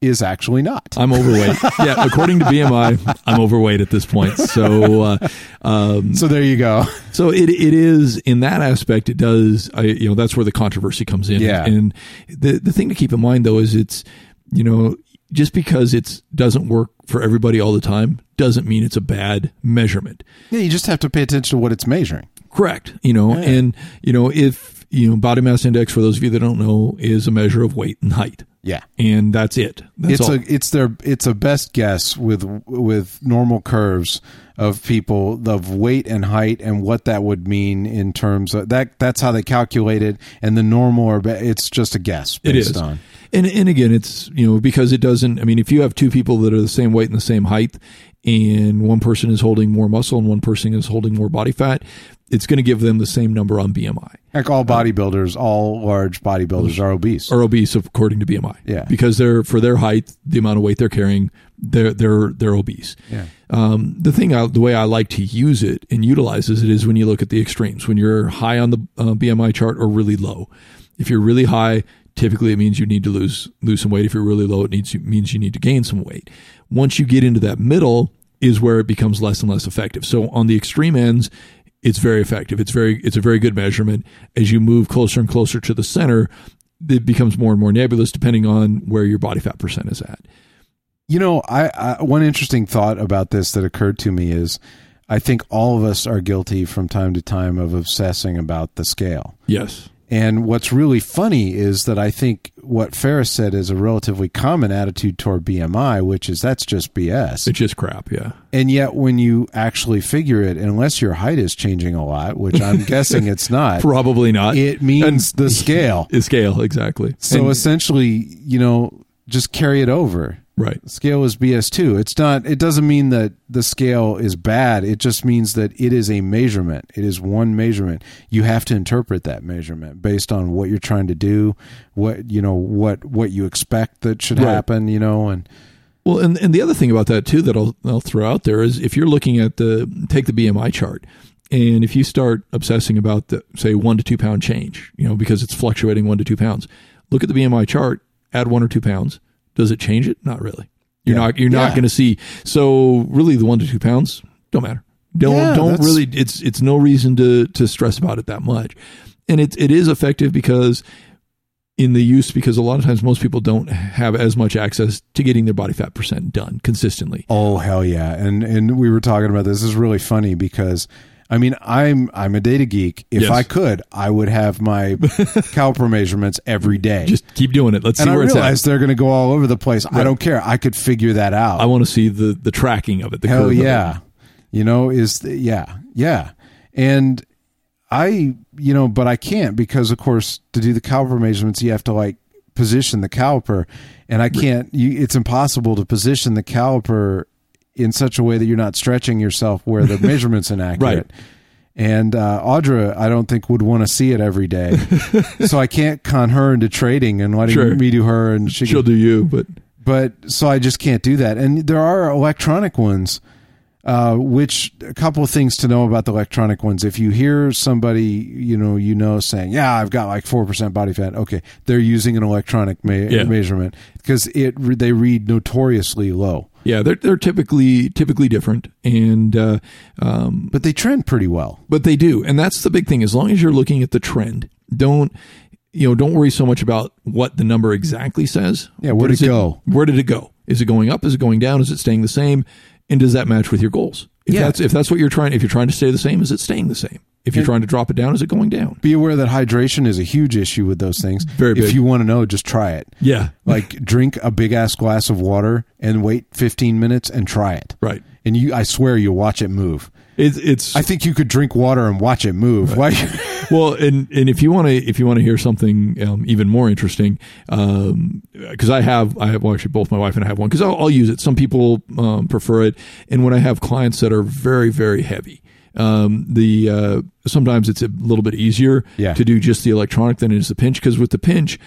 [SPEAKER 2] Is actually not.
[SPEAKER 3] I'm overweight. yeah, according to BMI, I'm overweight at this point. So, uh, um,
[SPEAKER 2] So there you go.
[SPEAKER 3] so it it is in that aspect. It does. I, you know, that's where the controversy comes in.
[SPEAKER 2] Yeah.
[SPEAKER 3] And the the thing to keep in mind though is it's you know just because it doesn't work for everybody all the time doesn't mean it's a bad measurement.
[SPEAKER 2] Yeah, you just have to pay attention to what it's measuring.
[SPEAKER 3] Correct. You know, and you know if you know body mass index for those of you that don't know is a measure of weight and height,
[SPEAKER 2] Yeah.
[SPEAKER 3] and that's it. That's
[SPEAKER 2] it's
[SPEAKER 3] all.
[SPEAKER 2] a it's their it's a best guess with with normal curves of people of weight and height and what that would mean in terms of that that's how they calculate it and the normal or it's just a guess
[SPEAKER 3] It
[SPEAKER 2] based
[SPEAKER 3] is.
[SPEAKER 2] on
[SPEAKER 3] And and again, it's you know because it doesn't. I mean, if you have two people that are the same weight and the same height, and one person is holding more muscle and one person is holding more body fat, it's going to give them the same number on BMI
[SPEAKER 2] like all bodybuilders all large bodybuilders are obese
[SPEAKER 3] or obese according to BMI.
[SPEAKER 2] Yeah.
[SPEAKER 3] because they're for their height, the amount of weight they're carrying, they're they're they're obese.
[SPEAKER 2] yeah
[SPEAKER 3] Um, the thing, I, the way I like to use it and utilizes it is when you look at the extremes, when you're high on the uh, BMI chart or really low. If you're really high, typically it means you need to lose lose some weight. If you're really low, it needs means you need to gain some weight. Once you get into that middle, is where it becomes less and less effective. So on the extreme ends, it's very effective. It's very it's a very good measurement. As you move closer and closer to the center, it becomes more and more nebulous depending on where your body fat percent is at.
[SPEAKER 2] You know, I, I one interesting thought about this that occurred to me is I think all of us are guilty from time to time of obsessing about the scale.
[SPEAKER 3] Yes.
[SPEAKER 2] And what's really funny is that I think what Ferris said is a relatively common attitude toward BMI, which is that's just BS.
[SPEAKER 3] It's just crap, yeah.
[SPEAKER 2] And yet, when you actually figure it, unless your height is changing a lot, which I'm guessing it's not,
[SPEAKER 3] Probably not.
[SPEAKER 2] it means the scale.
[SPEAKER 3] The scale, exactly.
[SPEAKER 2] So
[SPEAKER 3] And-
[SPEAKER 2] essentially, you know, just carry it over.
[SPEAKER 3] Right.
[SPEAKER 2] Scale is BS too. It's not. It doesn't mean that the scale is bad. It just means that it is a measurement. It is one measurement. You have to interpret that measurement based on what you're trying to do, what you know, what what you expect that should
[SPEAKER 3] Right.
[SPEAKER 2] happen. You know, and
[SPEAKER 3] Well, and, and the other thing about that too that I'll, I'll throw out there is if you're looking at the take the BMI chart, and if you start obsessing about the say one to two pound change, you know, because it's fluctuating one to two pounds, look at the BMI chart, add one or two pounds. Does it change it? Not really. You're
[SPEAKER 2] Yeah.
[SPEAKER 3] not you're not
[SPEAKER 2] Yeah.
[SPEAKER 3] going to see. So really, the one to two pounds don't matter. Don't
[SPEAKER 2] Yeah,
[SPEAKER 3] don't really. It's it's no reason to to stress about it that much, and it it is effective because in the use because a lot of times most people don't have as much access to getting their body fat percent done consistently.
[SPEAKER 2] Oh hell yeah! And and we were talking about this. This is really funny because I mean I'm I'm a data geek. If
[SPEAKER 3] Yes.
[SPEAKER 2] I could, I would have my caliper measurements every day.
[SPEAKER 3] Just keep doing it. Let's
[SPEAKER 2] and
[SPEAKER 3] see
[SPEAKER 2] I
[SPEAKER 3] where it's at.
[SPEAKER 2] they're going to go all over the place. I don't care. I could figure that out.
[SPEAKER 3] I want to see the the tracking of it. The
[SPEAKER 2] Hell yeah. You know, is the, yeah, yeah. And I, you know, but I can't because of course to do the caliper measurements you have to like position the caliper and I can't you it's impossible to position the caliper in such a way that you're not stretching yourself where the measurement's inaccurate. right. And uh, Audra, I don't think would want to see it every day, so I can't con her into trading and letting
[SPEAKER 3] Sure.
[SPEAKER 2] me do her, and she
[SPEAKER 3] She'll
[SPEAKER 2] can
[SPEAKER 3] do you, but
[SPEAKER 2] but so I just can't do that. And there are electronic ones, uh, which a couple of things to know about the electronic ones. If you hear somebody, you know, you know, saying, "Yeah, I've got like four percent body fat," okay, they're using an electronic ma-
[SPEAKER 3] Yeah.
[SPEAKER 2] measurement because it they read notoriously low,
[SPEAKER 3] yeah, they're they're typically typically different, and uh, um,
[SPEAKER 2] but they trend pretty well.
[SPEAKER 3] but they do, and that's the big thing. As long as you're looking at the trend, don't you know? Don't worry so much about what the number exactly says.
[SPEAKER 2] Yeah, where'd
[SPEAKER 3] But is
[SPEAKER 2] it go?
[SPEAKER 3] Where did it go? Is it going up? Is it going down? Is it staying the same? And does that match with your goals? If
[SPEAKER 2] Yeah.
[SPEAKER 3] that's if that's what you're trying, if you're trying to stay the same, is it staying the same? If you're trying to drop it down, is it going down?
[SPEAKER 2] Be aware that hydration is a huge issue with those things.
[SPEAKER 3] Very
[SPEAKER 2] If you want to know, just try it.
[SPEAKER 3] Yeah,
[SPEAKER 2] Like drink a big ass glass of water and wait 15 minutes and try it.
[SPEAKER 3] right.
[SPEAKER 2] And you, I swear, you'll watch it move.
[SPEAKER 3] It's it's
[SPEAKER 2] I think you could drink water and watch it move. Why?
[SPEAKER 3] well, and and if you want to if you want to hear something um, even more interesting, because I have I have well, actually both my wife and I have one because I'll, I'll use it. Some people um, prefer it, and when I have clients that are very very heavy. Um, the uh, sometimes it's a little bit easier
[SPEAKER 2] Yeah.
[SPEAKER 3] to do just the electronic than it is the pinch because with the pinch,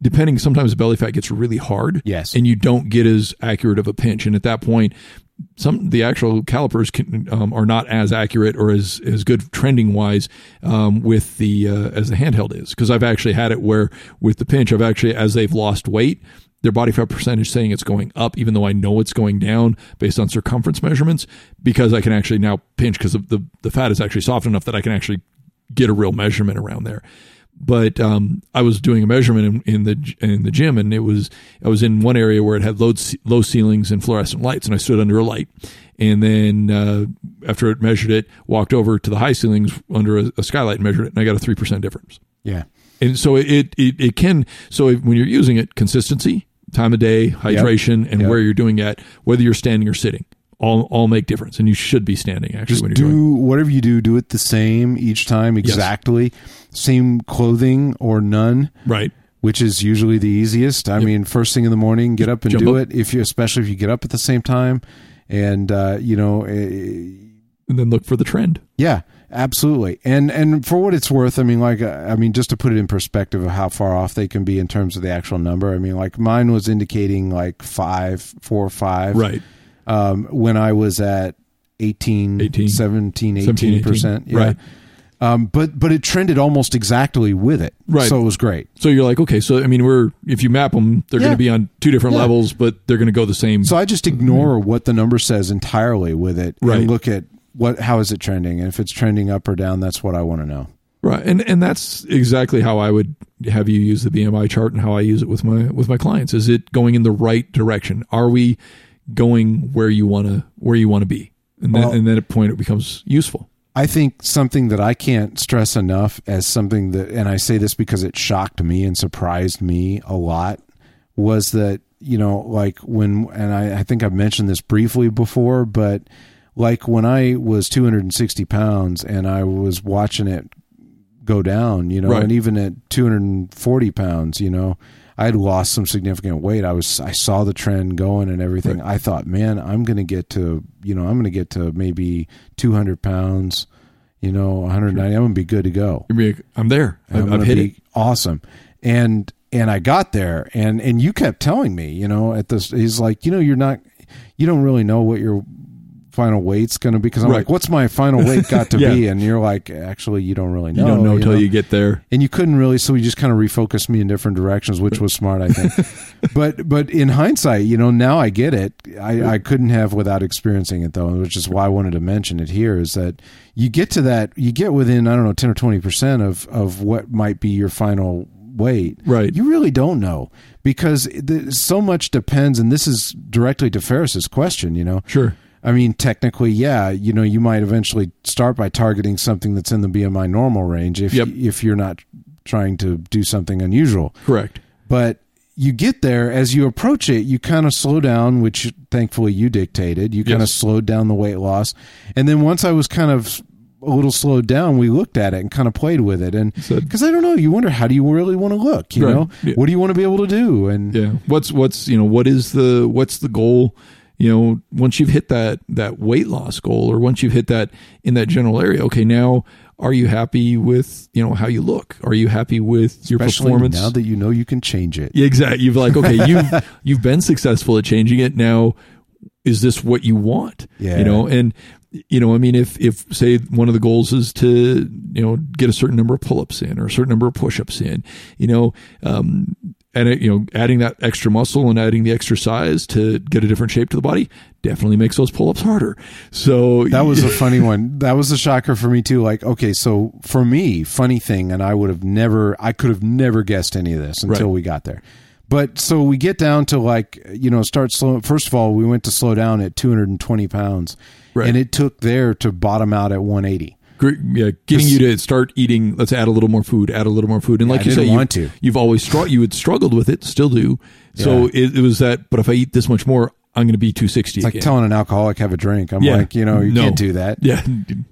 [SPEAKER 3] depending sometimes the belly fat gets really hard
[SPEAKER 2] Yes.
[SPEAKER 3] and you don't get as accurate of a pinch and at that point some the actual calipers can, um, are not as accurate or as as good trending wise um, with the uh, as the handheld is because I've actually had it where with the pinch I've actually as they've lost weight their body fat percentage saying it's going up even though I know it's going down based on circumference measurements because I can actually now pinch because the the fat is actually soft enough that I can actually get a real measurement around there but um, I was doing a measurement in, in the in the gym, and it was I was in one area where it had low low ceilings and fluorescent lights, and I stood under a light, and then uh, after it measured it, walked over to the high ceilings under a, a skylight and measured it, and I got a three percent difference.
[SPEAKER 2] yeah.
[SPEAKER 3] And so it it, it can so when you're using it, consistency, time of day, hydration, and
[SPEAKER 2] Yep.
[SPEAKER 3] where you're doing it, whether you're standing or sitting, all all make difference, and you should be standing actually
[SPEAKER 2] Just
[SPEAKER 3] when you're doing.
[SPEAKER 2] do whatever you do, do it the same each time, exactly. Same clothing or none,
[SPEAKER 3] Right.
[SPEAKER 2] which is usually the easiest. I mean, first thing in the morning, get up and
[SPEAKER 3] Jump
[SPEAKER 2] do
[SPEAKER 3] up.
[SPEAKER 2] it. If you, especially if you get up at the same time, and uh, you know, eh,
[SPEAKER 3] And then look for the trend.
[SPEAKER 2] Yeah, absolutely. And and for what it's worth, I mean, like, uh, I mean, just to put it in perspective of how far off they can be in terms of the actual number. I mean, like mine was indicating like five, four, five.
[SPEAKER 3] Right.
[SPEAKER 2] Um, when I was at 18,
[SPEAKER 3] 18.
[SPEAKER 2] 17,
[SPEAKER 3] 17,
[SPEAKER 2] 18 percent. Yeah.
[SPEAKER 3] Right.
[SPEAKER 2] Um, but but it trended almost exactly with it,
[SPEAKER 3] Right.
[SPEAKER 2] So it was great.
[SPEAKER 3] So you're like, okay, so I mean, we're if you map them, they're
[SPEAKER 2] Yeah.
[SPEAKER 3] going to be on two different
[SPEAKER 2] Yeah.
[SPEAKER 3] levels, but they're going to go the same.
[SPEAKER 2] So I just ignore what the number says entirely with it,
[SPEAKER 3] Right.
[SPEAKER 2] and look at what how is it trending, and if it's trending up or down, that's what I want to know.
[SPEAKER 3] Right, and and that's exactly how I would have you use the BMI chart and how I use it with my with my clients. Is it going in the right direction? Are we going where you want to where you want to be? And then
[SPEAKER 2] Well-
[SPEAKER 3] and then at a point it becomes useful.
[SPEAKER 2] I think something that I can't stress enough as something that, and I say this because it shocked me and surprised me a lot, was that, you know, like when, and I, I think I've mentioned this briefly before, but like when I was 260 pounds and I was watching it go down, you know,
[SPEAKER 3] Right.
[SPEAKER 2] and even at 240 pounds, you know, I had lost some significant weight. I was, I saw the trend going and everything. I thought, man, I'm going to get to, you know, I'm going to get to maybe 200 pounds, you know, 190. I'm going to be good to go.
[SPEAKER 3] Be I'm there.
[SPEAKER 2] I'm
[SPEAKER 3] I've,
[SPEAKER 2] going
[SPEAKER 3] I've
[SPEAKER 2] to
[SPEAKER 3] hit
[SPEAKER 2] be
[SPEAKER 3] it.
[SPEAKER 2] awesome. And, and I got there and, and you kept telling me, you know, at this, he's like, you know, you're not, you don't really know what your final weight's going to be. Cause I'm
[SPEAKER 3] Right.
[SPEAKER 2] like, what's my final weight got to
[SPEAKER 3] Yeah.
[SPEAKER 2] be? And you're like, actually, you don't really know.
[SPEAKER 3] You don't know until
[SPEAKER 2] know?
[SPEAKER 3] you get there.
[SPEAKER 2] and you couldn't really so you just kind of refocused me in different directions which was smart i think but but in hindsight you know now i get it i i couldn't have without experiencing it though which is why i wanted to mention it here is that you get to that you get within i don't know 10 or 20 percent of of what might be your final weight
[SPEAKER 3] Right.
[SPEAKER 2] you really don't know because so much depends and this is directly to ferris's question you know
[SPEAKER 3] Sure.
[SPEAKER 2] I mean, technically, yeah. You know, you might eventually start by targeting something that's in the BMI normal range if
[SPEAKER 3] Yep.
[SPEAKER 2] if you're not trying to do something unusual.
[SPEAKER 3] Correct.
[SPEAKER 2] But you get there as you approach it, you kind of slow down, which thankfully you dictated. You kind of slowed down the weight loss, and then once I was kind of a little slowed down, we looked at it and kind of played with it. And because I don't know, you wonder how do you really want to look? You
[SPEAKER 3] Right.
[SPEAKER 2] know,
[SPEAKER 3] Yeah.
[SPEAKER 2] what do you want to be able to do? And
[SPEAKER 3] Yeah. What's what's you know what is the what's the goal? You know, once you've hit that that weight loss goal, or once you've hit that in that general area, okay, now are you happy with you know how you look? Are you happy with your
[SPEAKER 2] especially
[SPEAKER 3] performance?
[SPEAKER 2] now that you know you can change it.
[SPEAKER 3] Yeah, exactly. You've like, okay, you've you've been successful at changing it. Now, is this what you want?
[SPEAKER 2] Yeah.
[SPEAKER 3] You know, and you know, I mean, if if say one of the goals is to you know get a certain number of pull-ups in or a certain number of push-ups in, you know, um, and it, you know, adding that extra muscle and adding the extra size to get a different shape to the body definitely makes those pull-ups harder. So
[SPEAKER 2] That was a funny one. That was a shocker for me too. Like, okay, so for me, funny thing, and I would have never, I could have never guessed any of this until
[SPEAKER 3] Right.
[SPEAKER 2] we got there. But so we get down to like, you know, start slow. First of all, we went to slow down at 220 pounds,
[SPEAKER 3] Right.
[SPEAKER 2] and it took there to bottom out at 180.
[SPEAKER 3] Yeah, getting you to start eating. Let's add a little more food. Add a little more food. And like
[SPEAKER 2] I
[SPEAKER 3] you say,
[SPEAKER 2] want
[SPEAKER 3] you,
[SPEAKER 2] to.
[SPEAKER 3] You've always str- you had struggled with it, still do. So it, it was that. But if I eat this much more, I'm going to be 260
[SPEAKER 2] It's like
[SPEAKER 3] again.
[SPEAKER 2] telling an alcoholic have a drink. I'm
[SPEAKER 3] Yeah.
[SPEAKER 2] like, you know, you
[SPEAKER 3] No.
[SPEAKER 2] can't do that.
[SPEAKER 3] yeah,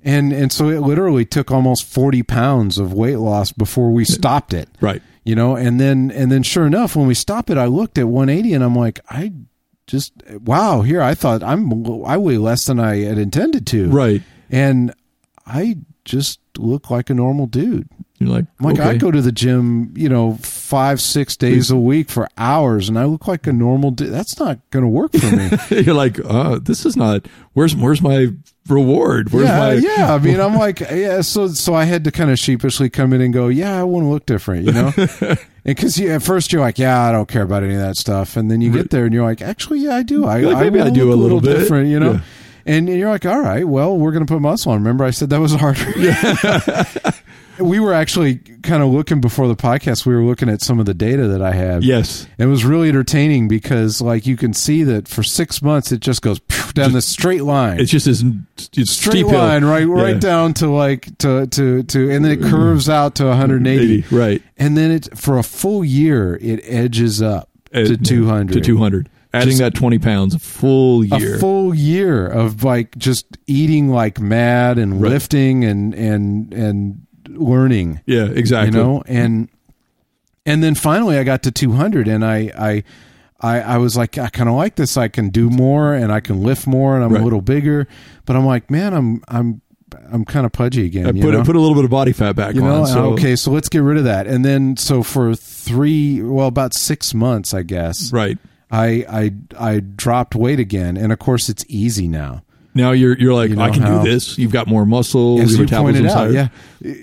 [SPEAKER 2] And and so it literally took almost 40 pounds of weight loss before we stopped it.
[SPEAKER 3] right.
[SPEAKER 2] you know and then and then sure enough when we stopped it i looked at 180 and i'm like i just wow here i thought i'm i weigh less than i had intended to
[SPEAKER 3] Right.
[SPEAKER 2] and i just look like a normal dude
[SPEAKER 3] You're like,
[SPEAKER 2] I'm like
[SPEAKER 3] okay.
[SPEAKER 2] i go to the gym you know five six days a week for hours and i look like a normal dude that's not gonna work for me
[SPEAKER 3] You're like, uh, this is not. Where's where's my reward? Where's
[SPEAKER 2] yeah,
[SPEAKER 3] my
[SPEAKER 2] yeah. I mean, I'm like, yeah. So, so I had to kind of sheepishly come in and go, yeah, I want to look different, you know. and because you, at first you're like, yeah, I don't care about any of that stuff, and then you get there and you're like, actually, yeah, I do. I,
[SPEAKER 3] like, maybe I
[SPEAKER 2] wanna
[SPEAKER 3] do a little bit.
[SPEAKER 2] different, you know.
[SPEAKER 3] Yeah.
[SPEAKER 2] And you're like, all right, well, we're going to put muscle on. Remember, I said that was harder. we were actually kind of looking before the podcast. We were looking at some of the data that I had.
[SPEAKER 3] Yes.
[SPEAKER 2] It was really entertaining because, like, you can see that for six months it just goes down the straight line
[SPEAKER 3] It's just this it's
[SPEAKER 2] straight
[SPEAKER 3] steep hill.
[SPEAKER 2] line, right, right
[SPEAKER 3] Yeah.
[SPEAKER 2] down to like to to to, and then it mm. curves out to 180,
[SPEAKER 3] 80, right.
[SPEAKER 2] and then it for a full year it edges up to 200
[SPEAKER 3] To 200. Adding
[SPEAKER 2] Just-
[SPEAKER 3] that 20 pounds a full year.
[SPEAKER 2] A full year of like just eating like mad and
[SPEAKER 3] Right.
[SPEAKER 2] lifting and and and learning,
[SPEAKER 3] yeah, exactly.
[SPEAKER 2] you know, and and then finally I got to 200, and I I. I, I was like, I kind of like this. I can do more, and I can lift more, and I'm
[SPEAKER 3] Right.
[SPEAKER 2] a little bigger. But I'm like, man, I'm I'm I'm kind of pudgy again.
[SPEAKER 3] I
[SPEAKER 2] you
[SPEAKER 3] put
[SPEAKER 2] know?
[SPEAKER 3] put a little bit of body fat back
[SPEAKER 2] You
[SPEAKER 3] on. so, ah,
[SPEAKER 2] okay, so let's get rid of that. And then, so for three, well, about six months, I guess,
[SPEAKER 3] Right.
[SPEAKER 2] I I I dropped weight again, and of course, it's easy now.
[SPEAKER 3] Now you're you're like
[SPEAKER 2] You know
[SPEAKER 3] I can
[SPEAKER 2] how-
[SPEAKER 3] do this. You've got more muscle.
[SPEAKER 2] As you pointed out,
[SPEAKER 3] higher.
[SPEAKER 2] yeah.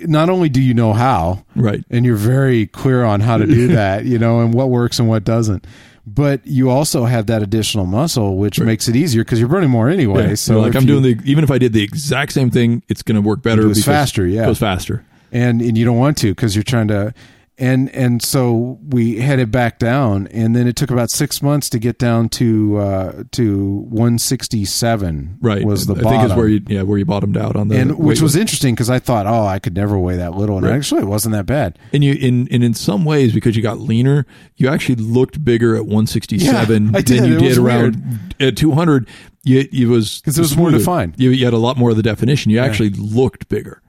[SPEAKER 2] Not only do you know how,
[SPEAKER 3] Right.
[SPEAKER 2] and you're very clear on how to do that, you know, and what works and what doesn't. But you also have that additional muscle, which makes it easier because you're burning more anyway.
[SPEAKER 3] Yeah.
[SPEAKER 2] So
[SPEAKER 3] You're like I'm
[SPEAKER 2] you-
[SPEAKER 3] doing the even if I did the exact same thing, it's going to work better.
[SPEAKER 2] It goes faster, yeah.
[SPEAKER 3] it goes faster.
[SPEAKER 2] and and you don't want to because you're trying to and and so we headed back down and then it took about six months to get down to uh to 167
[SPEAKER 3] Right.
[SPEAKER 2] was the
[SPEAKER 3] I
[SPEAKER 2] bottom
[SPEAKER 3] think is where you yeah where you bottomed out on the
[SPEAKER 2] and which was interesting because i thought oh i could never weigh that little and
[SPEAKER 3] Right.
[SPEAKER 2] actually it wasn't that bad
[SPEAKER 3] and you in and in some ways because you got leaner, you actually looked bigger at 167
[SPEAKER 2] Yeah,
[SPEAKER 3] than you
[SPEAKER 2] It
[SPEAKER 3] did around at 200. You it was
[SPEAKER 2] 'Cause it was more defined.
[SPEAKER 3] You, you had a lot more of the definition. You actually looked bigger.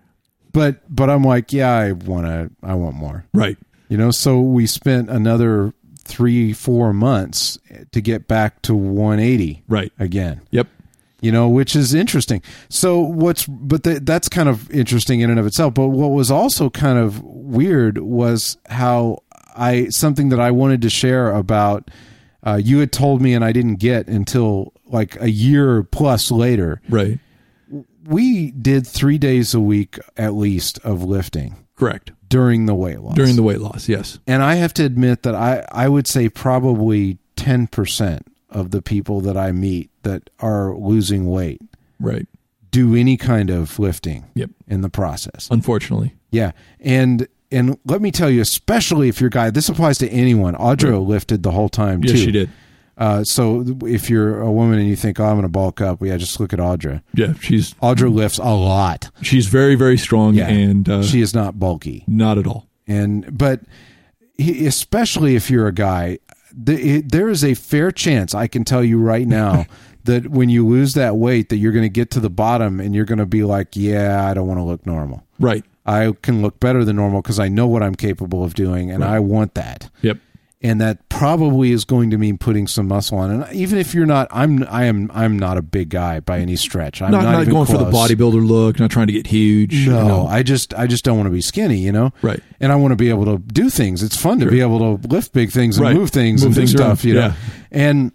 [SPEAKER 2] But but i'm like yeah i want to i want more
[SPEAKER 3] Right.
[SPEAKER 2] you know so we spent another three four months to get back to 180
[SPEAKER 3] Right.
[SPEAKER 2] again
[SPEAKER 3] Yep.
[SPEAKER 2] you know which is interesting so what's but the, that's kind of interesting in and of itself but what was also kind of weird was how i something that i wanted to share about uh, you had told me and i didn't get until like a year plus later
[SPEAKER 3] Right.
[SPEAKER 2] We did three days a week at least of lifting
[SPEAKER 3] Correct.
[SPEAKER 2] during the weight loss
[SPEAKER 3] During the weight loss. Yes.
[SPEAKER 2] and I have to admit that I, I would say probably 10% of the people that I meet that are losing weight
[SPEAKER 3] Right.
[SPEAKER 2] do any kind of lifting
[SPEAKER 3] Yep.
[SPEAKER 2] in the process.
[SPEAKER 3] Unfortunately.
[SPEAKER 2] Yeah. And and let me tell you, especially if you're guy, this applies to anyone. Audra lifted the whole time
[SPEAKER 3] Yes,
[SPEAKER 2] too.
[SPEAKER 3] she did.
[SPEAKER 2] Uh, so if you're a woman and you think, oh, I'm going to bulk up, yeah, just look at Audra.
[SPEAKER 3] Yeah. She's
[SPEAKER 2] Audra lifts a lot.
[SPEAKER 3] she's very very strong
[SPEAKER 2] Yeah.
[SPEAKER 3] and uh,
[SPEAKER 2] she is not bulky.
[SPEAKER 3] not at all.
[SPEAKER 2] and but he- especially if you're a guy the, it, there is a fair chance i can tell you right now that when you lose that weight that you're going to get to the bottom and you're going to be like yeah i don't want to look normal
[SPEAKER 3] Right.
[SPEAKER 2] i can look better than normal because i know what i'm capable of doing and i want that
[SPEAKER 3] Yep.
[SPEAKER 2] And that probably is going to mean putting some muscle on and even if you're not i'm i am i'm not a big guy by any stretch i'm
[SPEAKER 3] not
[SPEAKER 2] not,
[SPEAKER 3] not,
[SPEAKER 2] even
[SPEAKER 3] going for the bodybuilder look, not trying to get huge. you
[SPEAKER 2] No,
[SPEAKER 3] know.
[SPEAKER 2] I just I just don't want to be skinny, you know.
[SPEAKER 3] Right.
[SPEAKER 2] And I want to be able to do things. It's fun to be able to lift big things and
[SPEAKER 3] Right.
[SPEAKER 2] move things
[SPEAKER 3] Move
[SPEAKER 2] and do
[SPEAKER 3] things
[SPEAKER 2] stuff,
[SPEAKER 3] around.
[SPEAKER 2] you know.
[SPEAKER 3] Yeah.
[SPEAKER 2] And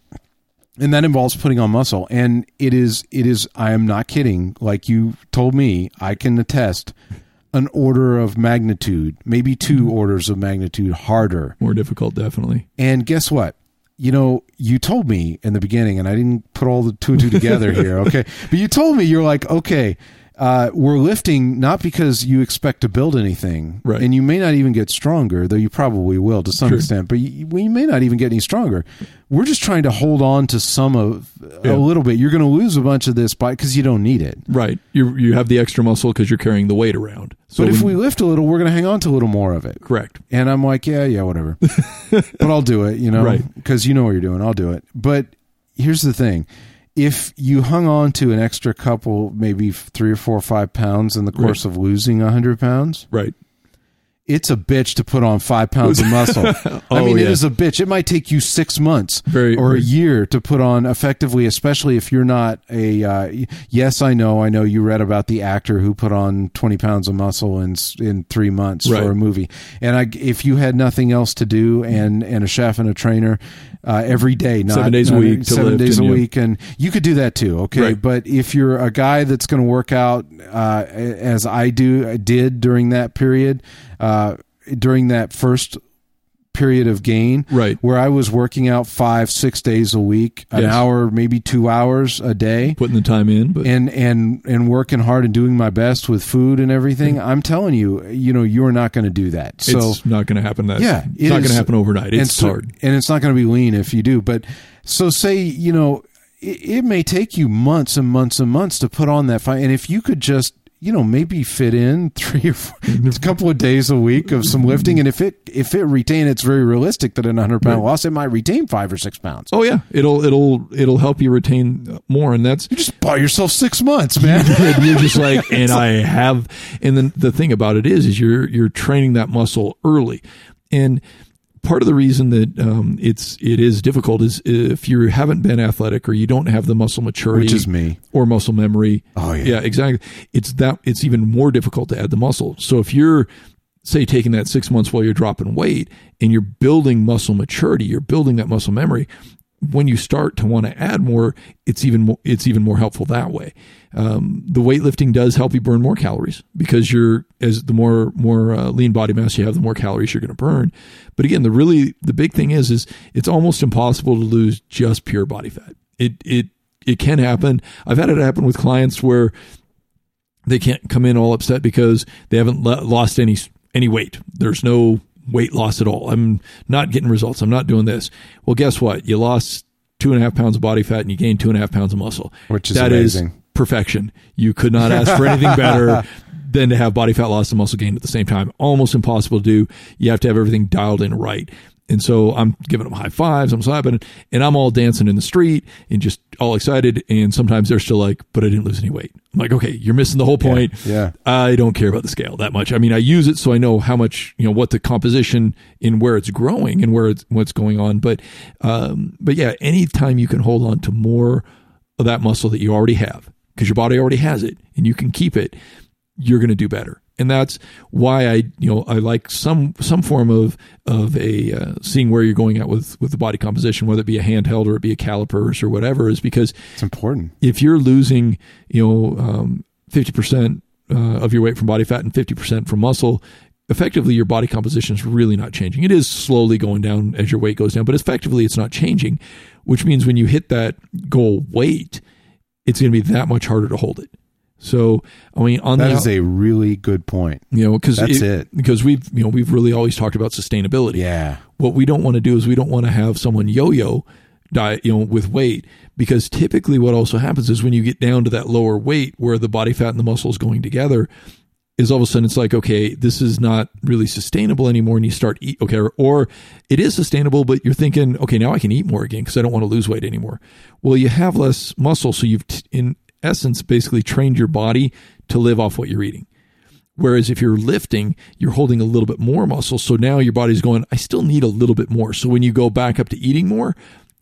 [SPEAKER 2] and that involves putting on muscle. And it is it is I am not kidding. Like you told me, I can attest an order of magnitude, maybe 2
[SPEAKER 3] Mm-hmm.
[SPEAKER 2] orders of magnitude harder.
[SPEAKER 3] More difficult, definitely.
[SPEAKER 2] And guess what? You know, you told me in the beginning, and I didn't put all the two and two together here, okay? But you told me, you're like, okay, uh, we're lifting not because you expect to build anything,
[SPEAKER 3] Right.
[SPEAKER 2] and you may not even get stronger, though you probably will to some
[SPEAKER 3] Sure.
[SPEAKER 2] extent, but you, we may not even get any stronger. We're just trying to hold on to some of
[SPEAKER 3] Yeah.
[SPEAKER 2] a little bit. You're going to lose a bunch of this by because you don't need it.
[SPEAKER 3] Right. You you have the extra muscle because you're carrying the weight around. So
[SPEAKER 2] but if we lift a little, we're going to hang on to a little more of it.
[SPEAKER 3] correct.
[SPEAKER 2] And I'm like, yeah, yeah, whatever. but I'll do it, you know,
[SPEAKER 3] Right.
[SPEAKER 2] Because you know what you're doing. I'll do it. But here's the thing: if you hung on to an extra couple, maybe three or four or five pounds in the course of losing a hundred pounds,
[SPEAKER 3] Right.
[SPEAKER 2] It's a bitch to put on five pounds of muscle. I
[SPEAKER 3] Oh,
[SPEAKER 2] mean, it
[SPEAKER 3] yeah.
[SPEAKER 2] is a bitch. It might take you six months
[SPEAKER 3] Very-
[SPEAKER 2] or a year to put on effectively, especially if you're not a. Uh, yes, I know. I know you read about the actor who put on twenty pounds of muscle in in three months
[SPEAKER 3] Right.
[SPEAKER 2] for a movie. And I, if you had nothing else to do and and a chef and a trainer uh, every day, not
[SPEAKER 3] Seven days a week
[SPEAKER 2] seven days a
[SPEAKER 3] and,
[SPEAKER 2] week, and you could do that too. Okay,
[SPEAKER 3] Right.
[SPEAKER 2] but if you're a guy that's going to work out uh, as I do, I did during that period, uh, during that first period of gain,
[SPEAKER 3] Right.
[SPEAKER 2] where I was working out five, six days a week, an
[SPEAKER 3] Yes.
[SPEAKER 2] hour, maybe two hours a day.
[SPEAKER 3] Putting the time in, but
[SPEAKER 2] And, and and working hard and doing my best with food and everything. I'm telling you, you know, you are not going to do that. So
[SPEAKER 3] it's not going to happen. That
[SPEAKER 2] yeah,
[SPEAKER 3] it's not going to happen overnight.
[SPEAKER 2] and
[SPEAKER 3] It's
[SPEAKER 2] so-
[SPEAKER 3] hard.
[SPEAKER 2] and it's not going to be lean if you do. But so say you know it, it may take you months and months and months to put on that fight, and if you could just you know maybe fit in three or four, a couple of days a week of some lifting, and if it if it retain, it's very realistic that in a hundred pound
[SPEAKER 3] Right.
[SPEAKER 2] loss it might retain five or six pounds.
[SPEAKER 3] Oh yeah, it'll it'll it'll help you retain more, and that's
[SPEAKER 2] You just buy yourself six months, man.
[SPEAKER 3] you're just like, and I have, and then the thing about it is, is you're you're training that muscle early, and part of the reason that um, it's it is difficult is if you haven't been athletic or you don't have the muscle maturity,
[SPEAKER 2] Which is me.
[SPEAKER 3] or muscle memory.
[SPEAKER 2] Oh, yeah.
[SPEAKER 3] yeah, exactly. It's that it's even more difficult to add the muscle. So if you're say taking that six months while you're dropping weight and you're building muscle maturity, you're building that muscle memory. When you start to want to add more, it's even more, it's even more helpful that way. Um, the weightlifting does help you burn more calories because you're as the more more uh, lean body mass you have, the more calories you're going to burn. But again, the really the big thing is is it's almost impossible to lose just pure body fat. It it it can happen. I've had it happen with clients where they can't come in all upset because they haven't lost any any weight. There's no weight loss at all. I'm not getting results. I'm not doing this. Well, guess what? You lost two and a half pounds of body fat and you gained two and a half pounds of muscle.
[SPEAKER 2] Which is
[SPEAKER 3] that
[SPEAKER 2] amazing.
[SPEAKER 3] Is perfection. You could not ask for anything better than to have body fat loss and muscle gain at the same time. Almost impossible to do. You have to have everything dialed in right. And so I'm giving them high fives, I'm slapping, and I'm all dancing in the street and just all excited. And sometimes they're still like, but I didn't lose any weight. I'm like, okay, you're missing the whole point.
[SPEAKER 2] Yeah, yeah.
[SPEAKER 3] I don't care about the scale that much. I mean, I use it so I know how much, you know, what the composition in where it's growing and where it's, what's going on. But, um, but yeah, anytime you can hold on to more of that muscle that you already have, because your body already has it and you can keep it, you're going to do better and that's why I you know I like some some form of of a uh, seeing where you're going at with with the body composition, whether it be a handheld or it be a calipers or whatever, is because
[SPEAKER 2] it's important.
[SPEAKER 3] If you're losing you know um, fifty um, percent uh, of your weight from body fat and fifty percent from muscle. Effectively, your body composition is really not changing. It is slowly going down as your weight goes down, but effectively, it's not changing. Which means when you hit that goal weight, it's going to be that much harder to hold it. So I mean, on
[SPEAKER 2] that
[SPEAKER 3] the,
[SPEAKER 2] is a really good point.
[SPEAKER 3] You know, because
[SPEAKER 2] that's it, it,
[SPEAKER 3] Because we've you know we've really always talked about sustainability.
[SPEAKER 2] Yeah.
[SPEAKER 3] What we don't want to do is we don't want to have someone yo-yo diet, you know, with weight because typically what also happens is when you get down to that lower weight where the body fat and the muscle is going together, is all of a sudden it's like okay this is not really sustainable anymore and you start eat okay or, or, it is sustainable but you're thinking okay now i can eat more again because i don't want to lose weight anymore well you have less muscle so you've t- in essence, basically trained your body to live off what you're eating. Whereas if you're lifting, you're holding a little bit more muscle. So now your body's going, I still need a little bit more. So when you go back up to eating more,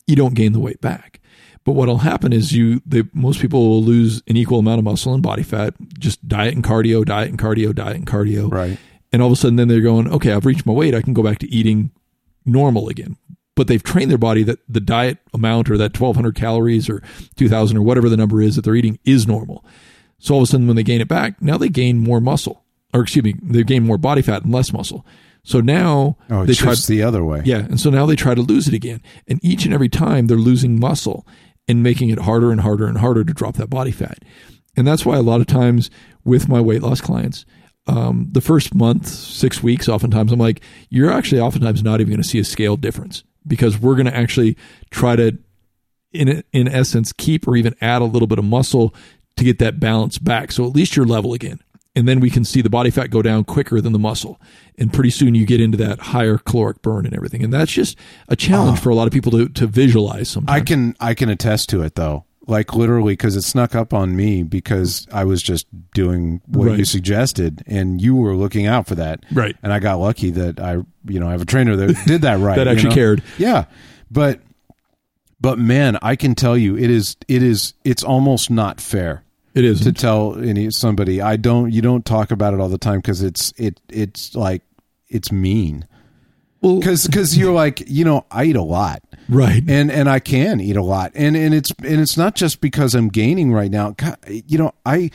[SPEAKER 3] you don't gain the weight back. But what'll happen is you, they, most people will lose an equal amount of muscle and body fat, just diet and cardio, diet and cardio, diet and cardio.
[SPEAKER 2] Right.
[SPEAKER 3] And all of a sudden then they're going, okay, I've reached my weight. I can go back to eating normal again but they've trained their body that the diet amount or that 1200 calories or 2000 or whatever the number is that they're eating is normal. So all of a sudden, when they gain it back, now they gain more muscle, or excuse me, they gain more body fat and less muscle. So now
[SPEAKER 2] oh,
[SPEAKER 3] they
[SPEAKER 2] try the other way.
[SPEAKER 3] Yeah, and so now they try to lose it again, and each and every time they're losing muscle and making it harder and harder and harder to drop that body fat. And that's why a lot of times with my weight loss clients, um, the first month, six weeks, oftentimes I'm like, you're actually oftentimes not even going to see a scale difference because we're going to actually try to, in in essence, keep or even add a little bit of muscle to get that balance back. So at least you're level again. And then we can see the body fat go down quicker than the muscle. And pretty soon you get into that higher caloric burn and everything. And that's just a challenge ah. for a lot of people to, to visualize sometimes.
[SPEAKER 2] I can I can attest to it though like literally because it snuck up on me because I was just doing what right. you suggested and you were looking out for that.
[SPEAKER 3] Right.
[SPEAKER 2] And I got lucky that I, you know, I have a trainer that did that right.
[SPEAKER 3] that actually
[SPEAKER 2] you know?
[SPEAKER 3] cared.
[SPEAKER 2] Yeah. But, but man, I can tell you it is, it is, it's almost not fair.
[SPEAKER 3] It is
[SPEAKER 2] to tell any somebody I don't, you don't talk about it all the time because it's, it, it's like, it's mean. Well, because, because you're like, you know, I eat a lot.
[SPEAKER 3] Right.
[SPEAKER 2] And and i can eat a lot. And and it's and it's not just because i'm gaining right now. God, you know i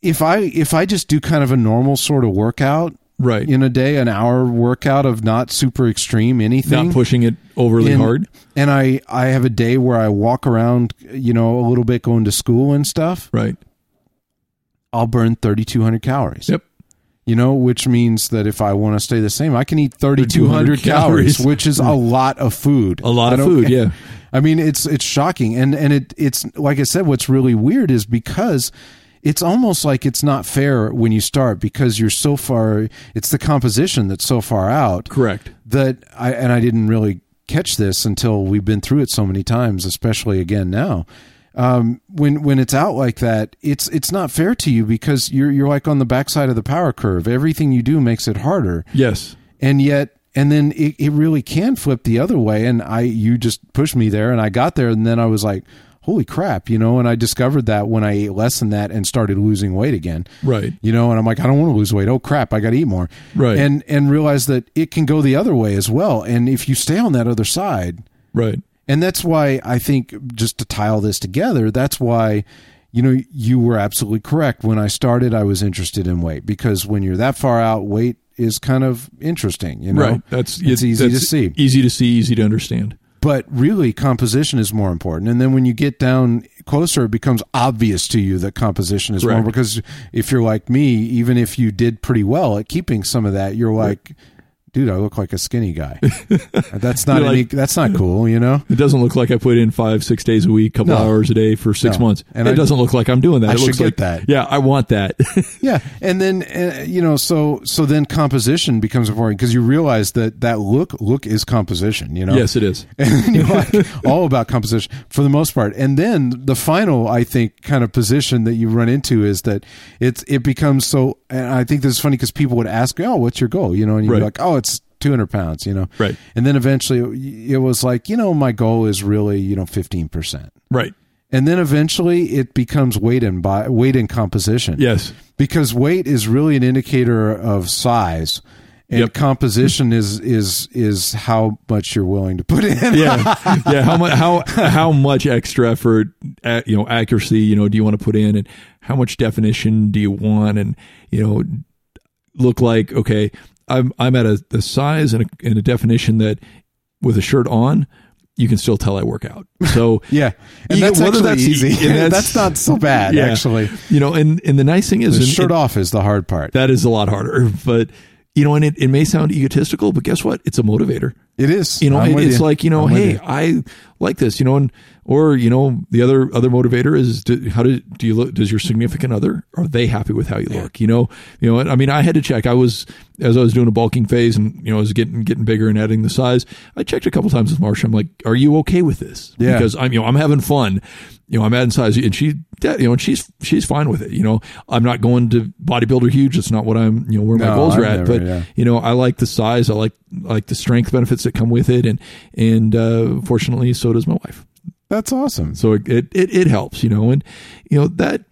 [SPEAKER 2] if i if i just do kind of a normal sort of workout
[SPEAKER 3] right.
[SPEAKER 2] in a day an hour workout of not super extreme anything.
[SPEAKER 3] Not pushing it overly
[SPEAKER 2] and,
[SPEAKER 3] hard?
[SPEAKER 2] and i i have a day where i walk around you know a little bit going to school and stuff.
[SPEAKER 3] Right.
[SPEAKER 2] I'll burn 3200 calories.
[SPEAKER 3] Yep
[SPEAKER 2] you know, which means that if I want to stay the same, I can eat 3,200 calories, calories, which is a lot of food.
[SPEAKER 3] A lot of food, yeah.
[SPEAKER 2] I mean, it's it's shocking, and and it it's like I said, what's really weird is because it's almost like it's not fair when you start because you're so far. It's the composition that's so far out.
[SPEAKER 3] Correct.
[SPEAKER 2] That I and I didn't really catch this until we've been through it so many times, especially again now um, when when it's out like that, it's it's not fair to you because you're you're like on the backside of the power curve. Everything you do makes it harder.
[SPEAKER 3] Yes,
[SPEAKER 2] and yet and then it, it really can flip the other way. And I you just pushed me there, and I got there, and then I was like, holy crap, you know. And I discovered that when I ate less than that and started losing weight again,
[SPEAKER 3] right?
[SPEAKER 2] You know, and I'm like, I don't want to lose weight. Oh crap, I got to eat more,
[SPEAKER 3] right?
[SPEAKER 2] And and realize that it can go the other way as well. And if you stay on that other side,
[SPEAKER 3] right
[SPEAKER 2] And that's why I think just to tie all this together, that's why you know you were absolutely correct. When I started, I was interested in weight because when you're that far out, weight is kind of interesting. You know,
[SPEAKER 3] right? That's
[SPEAKER 2] it's easy
[SPEAKER 3] that's
[SPEAKER 2] to see,
[SPEAKER 3] easy to see, easy to understand.
[SPEAKER 2] But really, composition is more important. And then when you get down closer, it becomes obvious to you that composition is
[SPEAKER 3] Correct.
[SPEAKER 2] more because if you're like me, even if you did pretty well at keeping some of that, you're like, dude, I look like a skinny guy. that's not any,
[SPEAKER 3] like-
[SPEAKER 2] that's not cool, you know.
[SPEAKER 3] It doesn't look like I put in five, six days a week, couple
[SPEAKER 2] No.
[SPEAKER 3] hours a day for six
[SPEAKER 2] No.
[SPEAKER 3] months.
[SPEAKER 2] And
[SPEAKER 3] it
[SPEAKER 2] I-
[SPEAKER 3] doesn't look like I'm doing that.
[SPEAKER 2] I
[SPEAKER 3] it
[SPEAKER 2] should
[SPEAKER 3] looks
[SPEAKER 2] get
[SPEAKER 3] like
[SPEAKER 2] that.
[SPEAKER 3] Yeah, I want that.
[SPEAKER 2] Yeah, and then uh, you know, so so then composition becomes important because you realize that that look look is composition. You know,
[SPEAKER 3] yes, it is.
[SPEAKER 2] and you're like all about composition for the most part. And then the final, I think, kind of position that you run into is that it's it becomes so. And I think this is funny because people would ask, "Oh, what's your goal?" You know, and you're
[SPEAKER 3] Right.
[SPEAKER 2] like, "Oh, it's." 200 pounds, you know?
[SPEAKER 3] Right.
[SPEAKER 2] And then eventually it was like, you know, my goal is really, you know, 15%.
[SPEAKER 3] Right.
[SPEAKER 2] And then eventually it becomes weight and by, weight and composition
[SPEAKER 3] Yes.
[SPEAKER 2] because weight is really an indicator of size and
[SPEAKER 3] Yep.
[SPEAKER 2] composition is is is how much you're willing to put in
[SPEAKER 3] yeah, yeah. How much? How how much extra effort, you know, accuracy, you know, do you want to put in, and how much definition do you want, and you know, look like okay, I'm I'm at a, a size and a, and a definition that with a shirt on, you can still tell I work out. So
[SPEAKER 2] yeah and
[SPEAKER 3] Yeah,
[SPEAKER 2] that's
[SPEAKER 3] whether
[SPEAKER 2] actually
[SPEAKER 3] that's-
[SPEAKER 2] easy that's,
[SPEAKER 3] that's-
[SPEAKER 2] not so bad
[SPEAKER 3] Yeah.
[SPEAKER 2] actually
[SPEAKER 3] you know, and and the nice thing is,
[SPEAKER 2] the
[SPEAKER 3] and-
[SPEAKER 2] shirt
[SPEAKER 3] and
[SPEAKER 2] off is the hard part
[SPEAKER 3] that is a lot harder, but. You know, and it, it may sound egotistical, but guess what? It's a motivator.
[SPEAKER 2] it is
[SPEAKER 3] you know it- it's
[SPEAKER 2] you.
[SPEAKER 3] like you know
[SPEAKER 2] I'm
[SPEAKER 3] hey
[SPEAKER 2] you.
[SPEAKER 3] i like this you know and or you know the other other motivator is do, how do do you look does your significant other are they happy with how you look? You know you know i mean i had to check. I was as i was doing a bulking phase and you know i was getting getting bigger and adding the size i checked a couple times with marsha. I'm like are you okay with this?
[SPEAKER 2] Yeah.
[SPEAKER 3] because i'm you know i'm having fun. You know i'm adding size. And she you know and she's she's fine with it. You know i'm not going to bodybuilder huge. That's not what i'm you know where my
[SPEAKER 2] No,
[SPEAKER 3] goals are
[SPEAKER 2] I've
[SPEAKER 3] at.
[SPEAKER 2] never,
[SPEAKER 3] but
[SPEAKER 2] yeah.
[SPEAKER 3] you know, I like the size. I like like the strength benefits that come with it, and and uh, fortunately, so does my wife.
[SPEAKER 2] that's awesome
[SPEAKER 3] So it, it it helps, you know, and you know that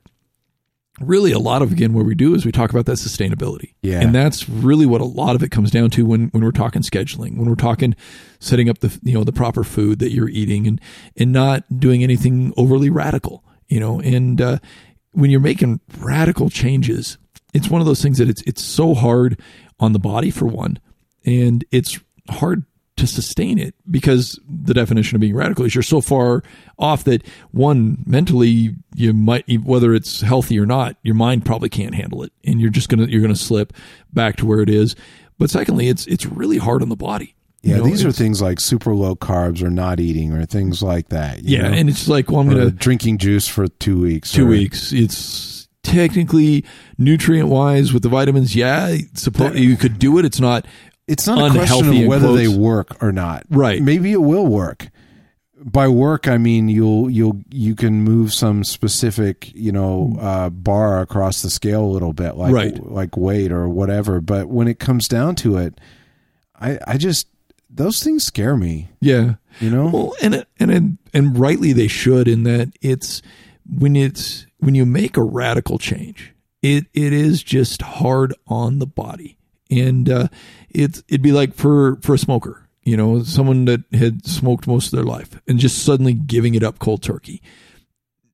[SPEAKER 3] really a lot of again what we do is we talk about that sustainability,
[SPEAKER 2] Yeah.
[SPEAKER 3] and that's really what a lot of it comes down to when when we're talking scheduling, when we're talking setting up the you know the proper food that you're eating, and and not doing anything overly radical, you know, and uh, when you're making radical changes, it's one of those things that it's it's so hard on the body for one, and it's hard to sustain it because the definition of being radical is you're so far off that one mentally you might whether it's healthy or not your mind probably can't handle it and you're just gonna you're gonna slip back to where it is but secondly it's it's really hard on the body You
[SPEAKER 2] yeah
[SPEAKER 3] know,
[SPEAKER 2] these are things like super low carbs or not eating or things like that you
[SPEAKER 3] yeah
[SPEAKER 2] know?
[SPEAKER 3] and it's like well i'm
[SPEAKER 2] or
[SPEAKER 3] gonna
[SPEAKER 2] drinking juice for two weeks
[SPEAKER 3] two
[SPEAKER 2] or-
[SPEAKER 3] weeks. It's technically nutrient wise with the vitamins. Yeah, suppose you could do it. It's not
[SPEAKER 2] it's not a question of whether they work or not.
[SPEAKER 3] Right.
[SPEAKER 2] Maybe it will work. By work, I mean you'll you'll you can move some specific you know uh, bar across the scale a little bit, like
[SPEAKER 3] Right.
[SPEAKER 2] like weight or whatever. But when it comes down to it, I I just those things scare me.
[SPEAKER 3] yeah.
[SPEAKER 2] You know.
[SPEAKER 3] Well, and and and and rightly they should in that it's when it's when you make a radical change, it it is just hard on the body, and uh, it's it'd be like for for a smoker, you know, someone that had smoked most of their life and just suddenly giving it up cold turkey.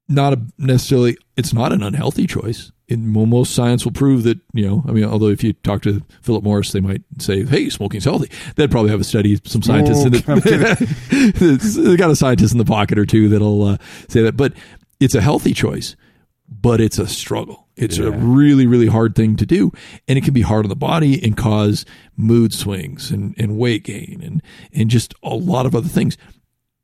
[SPEAKER 3] Not a necessarily, it's not an unhealthy choice. It, well, most science will prove that, you know, I mean, although if you talk to Philip Morris, they might say, hey, smoking's healthy. They'd probably have a study, some scientists
[SPEAKER 2] Oh,
[SPEAKER 3] in it. they got a scientist in the pocket or two that'll uh, say that. But it's a healthy choice, but it's a struggle. It's a really, really hard thing to do. And it can be hard on the body and cause mood swings and, and weight gain and, and just a lot of other things.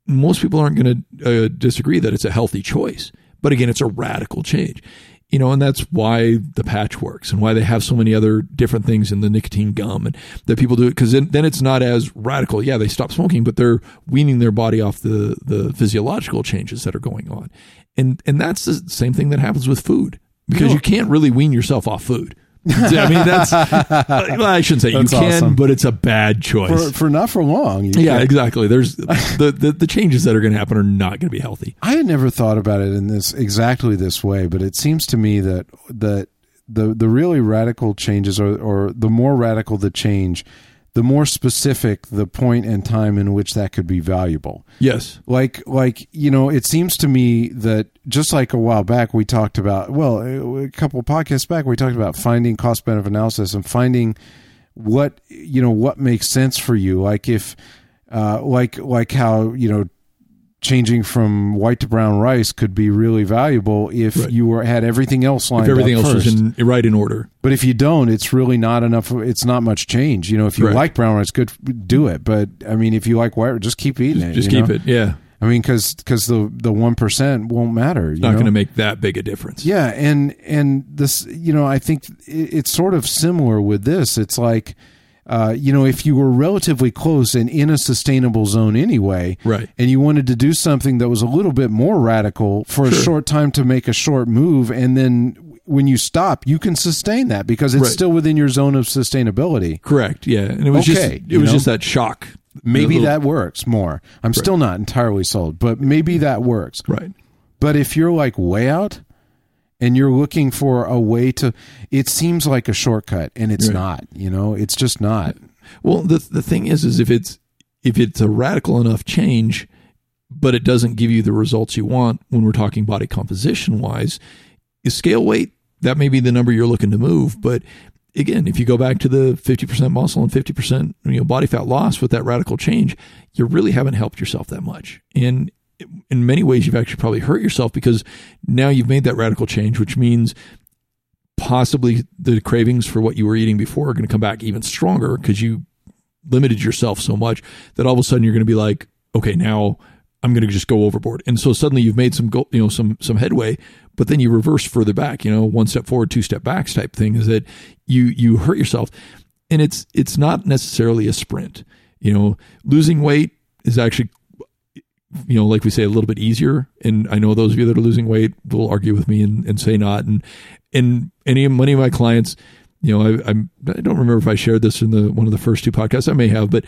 [SPEAKER 3] Most people aren't going to uh, disagree that it's a healthy choice. But again, it's a radical change. You know, and that's why the patch works and why they have so many other different things in the nicotine gum and that people do it because then, then it's not as radical. Yeah, they stop smoking, but they're weaning their body off the, the physiological changes that are going on. And, and that's the same thing that happens with food because you can't really wean yourself off food. I mean, that's, uh, well, I shouldn't say
[SPEAKER 2] That's
[SPEAKER 3] you can,
[SPEAKER 2] awesome.
[SPEAKER 3] but it's a bad choice.
[SPEAKER 2] for, for not for long.
[SPEAKER 3] Yeah,
[SPEAKER 2] can't-
[SPEAKER 3] exactly. There's the, the, the changes that are going to happen are not going to be healthy.
[SPEAKER 2] I had never thought about it in this exactly this way, but it seems to me that that the the really radical changes or or the more radical the change, the more specific the point and time in which that could be valuable.
[SPEAKER 3] Yes.
[SPEAKER 2] Like, like you know, it seems to me that just like a while back we talked about, well, a couple of podcasts back we talked about finding cost benefit analysis and finding what you know what makes sense for you. Like if, uh, like like how you know changing from white to brown rice could be really valuable if
[SPEAKER 3] Right.
[SPEAKER 2] you were had everything else lined
[SPEAKER 3] If everything
[SPEAKER 2] up
[SPEAKER 3] else
[SPEAKER 2] first.
[SPEAKER 3] is in right in order.
[SPEAKER 2] But if you don't, it's really not enough. It's not much change. You know, if you
[SPEAKER 3] Right.
[SPEAKER 2] like brown rice, good, do it. But I mean, if you like white, just keep eating it.
[SPEAKER 3] Just keep
[SPEAKER 2] know?
[SPEAKER 3] it. Yeah.
[SPEAKER 2] I mean, because because the the one percent won't matter.
[SPEAKER 3] It's not going to make that big a difference.
[SPEAKER 2] Yeah, and and this, you know, I think it, it's sort of similar with this. It's like, uh, you know, if you were relatively close and in a sustainable zone anyway,
[SPEAKER 3] Right.
[SPEAKER 2] and you wanted to do something that was a little bit more radical for a short time to make a short move, and then when you stop, you can sustain that because it's
[SPEAKER 3] Right.
[SPEAKER 2] still within your zone of sustainability.
[SPEAKER 3] Correct. Yeah. And it was
[SPEAKER 2] Okay,
[SPEAKER 3] just it was
[SPEAKER 2] know?
[SPEAKER 3] just that shock.
[SPEAKER 2] Maybe
[SPEAKER 3] little-
[SPEAKER 2] that works more. I'm still not entirely sold, but maybe that works.
[SPEAKER 3] right.
[SPEAKER 2] But if you're like way out and you're looking for a way to, it seems like a shortcut, and it's
[SPEAKER 3] Right.
[SPEAKER 2] not. You know, it's just not.
[SPEAKER 3] Well, the the thing is, is if it's if it's a radical enough change, but it doesn't give you the results you want when we're talking body composition wise, is scale weight that may be the number you're looking to move, but again, if you go back to the 50% muscle and 50% you know body fat loss with that radical change, you really haven't helped yourself that much. And in many ways, you've actually probably hurt yourself because now you've made that radical change, which means possibly the cravings for what you were eating before are going to come back even stronger because you limited yourself so much that all of a sudden you're going to be like, okay, now I'm going to just go overboard. And so suddenly you've made some go, you know some some headway, but then you reverse further back. You know, one step forward, two step backs type thing is that you you hurt yourself, and it's it's not necessarily a sprint. You know, losing weight is actually you know, like we say, a little bit easier. And I know those of you that are losing weight will argue with me and, and say not. And and any many of my clients, you know, I, I'm I don't remember if I shared this in the one of the first two podcasts. I may have, but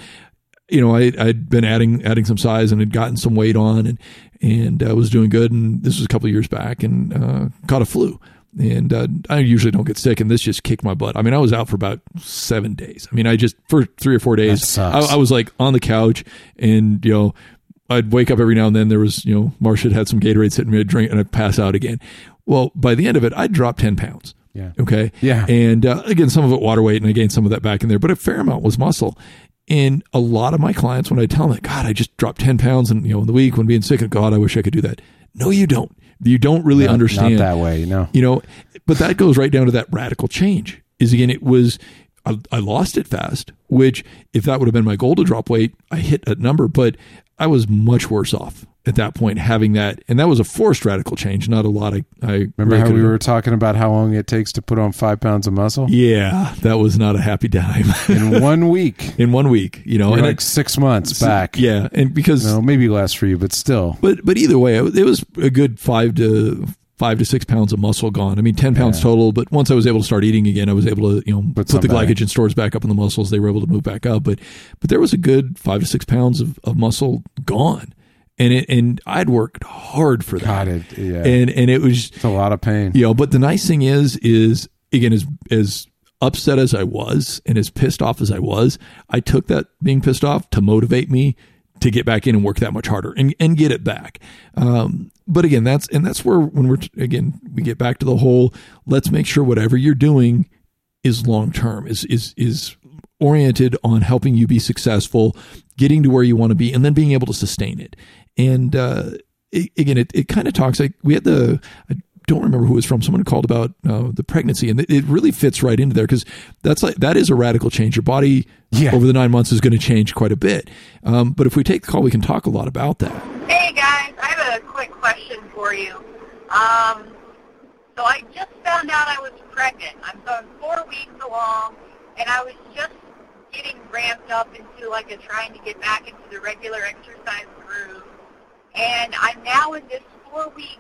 [SPEAKER 3] you know, I I'd been adding adding some size and had gotten some weight on and and uh, was doing good. And this was a couple of years back and uh, caught a flu. And uh, I usually don't get sick, and this just kicked my butt. I mean, I was out for about seven days. I mean, I just for three or four days. I, I was like on the couch, and you know, I'd wake up every now and then. There was, you know, Marcia had had some Gatorade sitting me, I'd drink, and I'd pass out again. Well, by the end of it, I'd dropped 10 pounds.
[SPEAKER 2] Yeah.
[SPEAKER 3] Okay.
[SPEAKER 2] Yeah.
[SPEAKER 3] And uh, again, some of it water weight, and I gained some of that back in there, but a fair amount was muscle. And a lot of my clients, when I tell them, that, God, I just dropped 10 pounds in, you know, in the week when being sick, and God, I wish I could do that. No, you don't. You don't really
[SPEAKER 2] Not-
[SPEAKER 3] understand
[SPEAKER 2] Not that way, you know.
[SPEAKER 3] you know but that goes right down to that radical change is again it was I, I lost it fast which if that would have been my goal to drop weight i hit a number but i was much worse off at that point having that and that was a forced radical change not a lot i, I
[SPEAKER 2] Remember how we were talking about how long it takes to put on five pounds of muscle
[SPEAKER 3] yeah that was not a happy time
[SPEAKER 2] in one week?
[SPEAKER 3] in one week you know
[SPEAKER 2] You're
[SPEAKER 3] and
[SPEAKER 2] like six months back.
[SPEAKER 3] yeah and because
[SPEAKER 2] No, maybe less for you, but still.
[SPEAKER 3] But but either way, it was a good five to five to six pounds of muscle gone. I mean, ten pounds
[SPEAKER 2] Yeah.
[SPEAKER 3] total. But once I was able to start eating again, I was able to you know put,
[SPEAKER 2] some
[SPEAKER 3] the
[SPEAKER 2] back.
[SPEAKER 3] glycogen stores back up in the muscles. They were able to move back up. But but there was a good five to six pounds of, of muscle gone, and it and I'd worked hard for that.
[SPEAKER 2] God, it, yeah.
[SPEAKER 3] And and it was
[SPEAKER 2] it's a lot of pain.
[SPEAKER 3] you know. But the nice thing is is again as as upset as I was and as pissed off as I was, I took that being pissed off to motivate me to get back in and work that much harder and, and get it back. Um, but again, that's and that's where when we're again we get back to the whole let's make sure whatever you're doing is long term is is is oriented on helping you be successful, getting to where you want to be, and then being able to sustain it. And uh, it, again, it, it kind of talks like we had the. I don't remember who it was from. Someone called about uh, the pregnancy, and it, it really fits right into there because that's like that is a radical change. Your body
[SPEAKER 2] Yeah.
[SPEAKER 3] over the nine months is going to change quite a bit. Um, but if we take the call, we can talk a lot about that.
[SPEAKER 6] Hey guys, I have a quick question for you. Um, so I just found out I was pregnant. I'm going four weeks along, and I was just getting ramped up into like a trying to get back into the regular exercise groove. And I'm now in this four week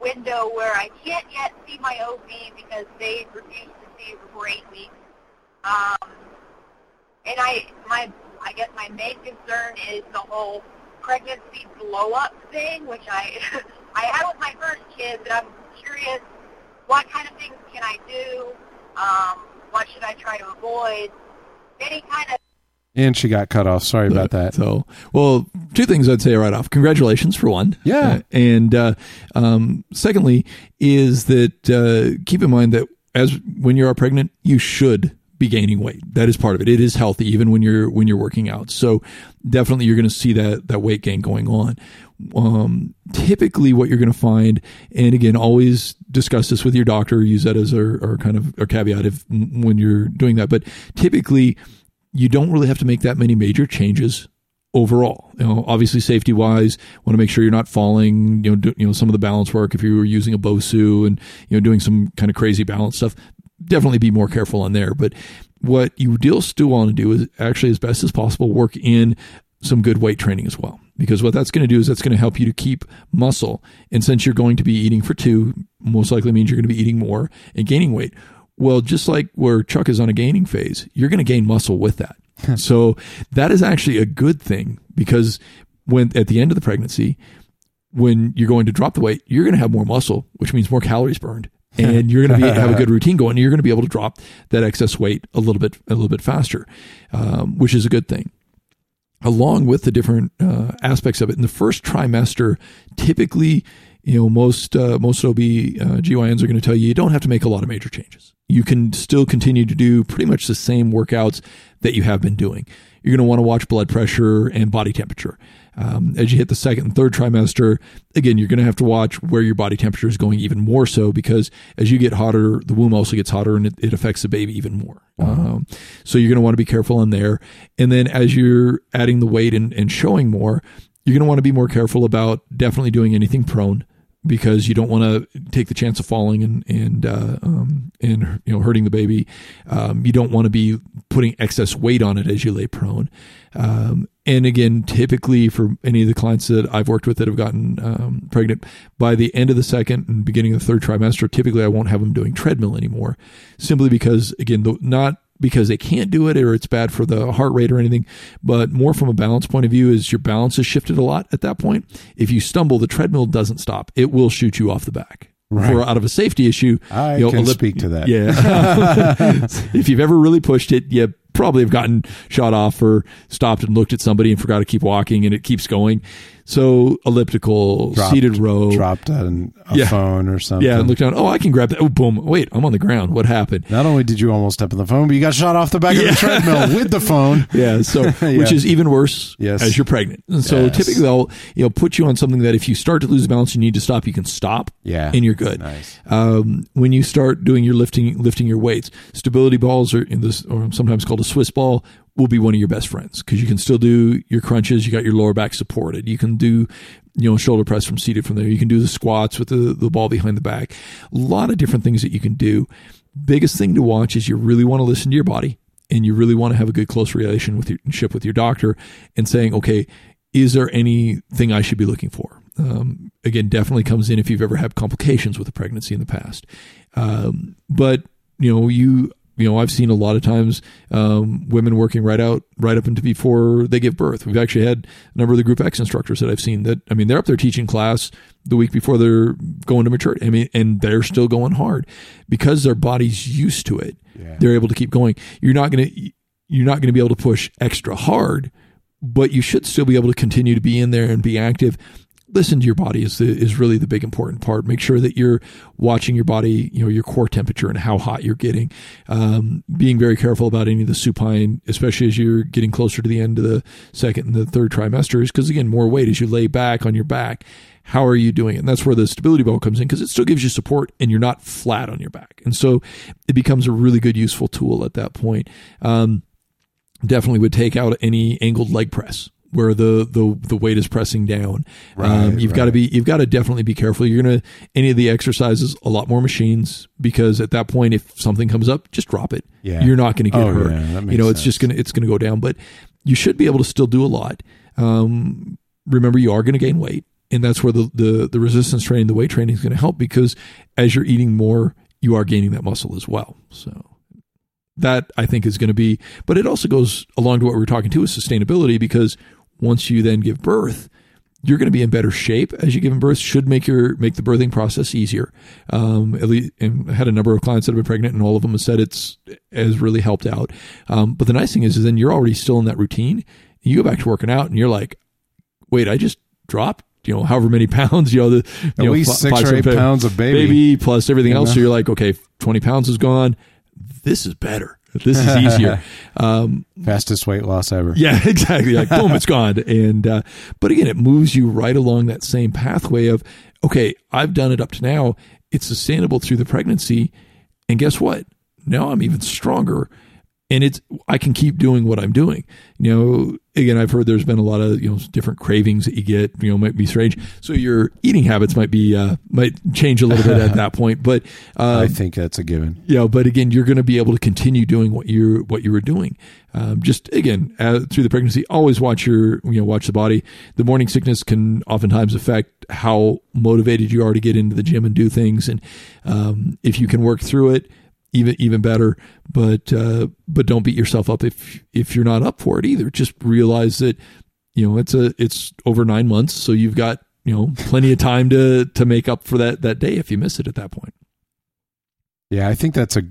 [SPEAKER 6] window where I can't yet see my OB because they refuse to see before eight weeks. Um, and I, my, I guess my main concern is the whole pregnancy blow up thing, which I, I had with my first kid. But I'm curious, what kind of things can I do? Um, what should I try to avoid? Any kind of
[SPEAKER 2] And she got cut off. Sorry about that.
[SPEAKER 3] So, well, two things I'd say right off. Congratulations for one.
[SPEAKER 2] Yeah.
[SPEAKER 3] Uh, and uh, um, secondly, is that uh, keep in mind that as when you are pregnant, you should be gaining weight. That is part of it. It is healthy even when you're when you're working out. So definitely you're going to see that that weight gain going on. Um, typically, what you're going to find, and again, always discuss this with your doctor. Use that as a kind of a caveat if when you're doing that. But typically, you don't really have to make that many major changes overall. You know, obviously safety wise, want to make sure you're not falling, you know, do, you know, some of the balance work if you were using a Bosu and, you know, doing some kind of crazy balance stuff, definitely be more careful on there. But what you still still want to do is actually as best as possible work in some good weight training as well. Because what that's going to do is that's going to help you to keep muscle. And since you're going to be eating for two, most likely means you're going to be eating more and gaining weight. Well, just like where Chuck is on a gaining phase, you're going to gain muscle with that. so that is actually a good thing because when at the end of the pregnancy, when you're going to drop the weight, you're going to have more muscle, which means more calories burned. and you're going to be, have a good routine going. And you're going to be able to drop that excess weight a little bit, a little bit faster, um, which is a good thing. Along with the different uh, aspects of it, in the first trimester, typically, you know, most uh, most OB uh, GYNs are going to tell you you don't have to make a lot of major changes. You can still continue to do pretty much the same workouts that you have been doing. You're going to want to watch blood pressure and body temperature. Um, as you hit the second and third trimester, again, you're going to have to watch where your body temperature is going even more so because as you get hotter, the womb also gets hotter and it, it affects the baby even more. Um, so you're going to want to be careful in there. And then as you're adding the weight and, and showing more, you're going to want to be more careful about definitely doing anything prone because you don't want to take the chance of falling and and uh, um, and you know hurting the baby. Um, you don't want to be putting excess weight on it as you lay prone. Um, and again, typically for any of the clients that I've worked with that have gotten um, pregnant, by the end of the second and beginning of the third trimester, typically I won't have them doing treadmill anymore, simply because again, the, not because they can't do it or it's bad for the heart rate or anything, but more from a balance point of view is your balance has shifted a lot at that point. If you stumble, the treadmill doesn't stop. It will shoot you off the back.
[SPEAKER 2] Right.
[SPEAKER 3] For out of a safety issue,
[SPEAKER 2] I
[SPEAKER 3] you know,
[SPEAKER 2] can
[SPEAKER 3] ellip-
[SPEAKER 2] speak to that.
[SPEAKER 3] Yeah. if you've ever really pushed it, you probably have gotten shot off or stopped and looked at somebody and forgot to keep walking and it keeps going. So elliptical,
[SPEAKER 2] Dropped-
[SPEAKER 3] seated row.
[SPEAKER 2] dropped on a
[SPEAKER 3] Yeah.
[SPEAKER 2] phone or something.
[SPEAKER 3] Yeah, and look down. Oh, I can grab that. Oh, boom. Wait, I'm on the ground. What happened?
[SPEAKER 2] Not only did you almost step on the phone, but you got shot off the back of the treadmill with the phone.
[SPEAKER 3] Yeah, so
[SPEAKER 2] Yeah.
[SPEAKER 3] which is even worse
[SPEAKER 2] Yes.
[SPEAKER 3] as you're pregnant. And so
[SPEAKER 2] Yes.
[SPEAKER 3] typically they'll you know put you on something that if you start to lose balance, you need to stop. You can stop.
[SPEAKER 2] Yeah.
[SPEAKER 3] and you're good.
[SPEAKER 2] Nice.
[SPEAKER 3] Um, when you start doing your lifting, lifting your weights, stability balls are in this, or sometimes called a Swiss ball, will be one of your best friends because you can still do your crunches. You got your lower back supported. You can do you know shoulder press from seated from there. You can do the squats with the the ball behind the back. A lot of different things that you can do. Biggest thing to watch is you really want to listen to your body and you really want to have a good close relationship with your doctor and saying, okay, is there anything I should be looking for? Um, again, definitely comes in if you've ever had complications with a pregnancy in the past. Um, but you know, you you know, I've seen a lot of times um, women working right out right up into before they give birth. We've actually had a number of the Group X instructors that I've seen that I mean they're up there teaching class the week before they're going to maturity. I mean, and they're still going hard because their body's used to it.
[SPEAKER 2] Yeah.
[SPEAKER 3] They're able to keep going. You're not gonna you're not gonna be able to push extra hard, but you should still be able to continue to be in there and be active. Listen to your body is the, is really the big important part. Make sure that you're watching your body, you know, your core temperature and how hot you're getting. Um, being very careful about any of the supine, especially as you're getting closer to the end of the second and the third trimesters, because again, more weight as you lay back on your back. How are you doing? And that's where the stability ball comes in because it still gives you support and you're not flat on your back. And so it becomes a really good, useful tool at that point. Um, definitely would take out any angled leg press where the the the weight is pressing down. um, you've got to be you've got to definitely be careful. You're gonna any of the exercises a lot more machines because at that point if something comes up just drop it.
[SPEAKER 2] Yeah.
[SPEAKER 3] You're not going to get
[SPEAKER 2] Oh,
[SPEAKER 3] hurt.
[SPEAKER 2] yeah,
[SPEAKER 3] you know it's just gonna it's gonna go down, but you should be able to still do a lot. Um, remember you are going to gain weight and that's where the, the the resistance training the weight training is going to help because as you're eating more you are gaining that muscle as well so that I think is going to be, but it also goes along to what we are talking to is sustainability because once you then give birth, you're going to be in better shape as you give birth. Should make your make the birthing process easier. Um, at least, and I had a number of clients that have been pregnant, and all of them have said it's has really helped out. Um, but the nice thing is, is then you're already still in that routine. You go back to working out, and you're like, wait, I just dropped you know however many pounds you know the you
[SPEAKER 2] At
[SPEAKER 3] know,
[SPEAKER 2] least
[SPEAKER 3] fi-
[SPEAKER 2] six
[SPEAKER 3] five,
[SPEAKER 2] or eight pounds of baby.
[SPEAKER 3] baby plus everything else. So you're like, okay, 20 pounds is gone. This is better. This is easier. um,
[SPEAKER 2] Fastest weight loss ever.
[SPEAKER 3] yeah, exactly. Like boom, it's gone. And uh, but again, it moves you right along that same pathway of okay, I've done it up to now. It's sustainable through the pregnancy, and guess what? Now I'm even stronger, and it's I can keep doing what I'm doing. You know, again, I've heard there's been a lot of you know different cravings that you get. You know, might be strange. So your eating habits might be uh, might change a little bit at that point. But uh,
[SPEAKER 2] I think that's a given.
[SPEAKER 3] you know, but again, you're going to be able to continue doing what you what you were doing. Um, just again uh, through the pregnancy, always watch your you know watch the body. The morning sickness can oftentimes affect how motivated you are to get into the gym and do things, and um, if you can work through it, even even better. But uh, but don't beat yourself up if if you're not up for it either. Just realize that you know it's a it's over nine months, so you've got you know plenty of time to to make up for that that day if you miss it at that point.
[SPEAKER 2] Yeah, I think that's a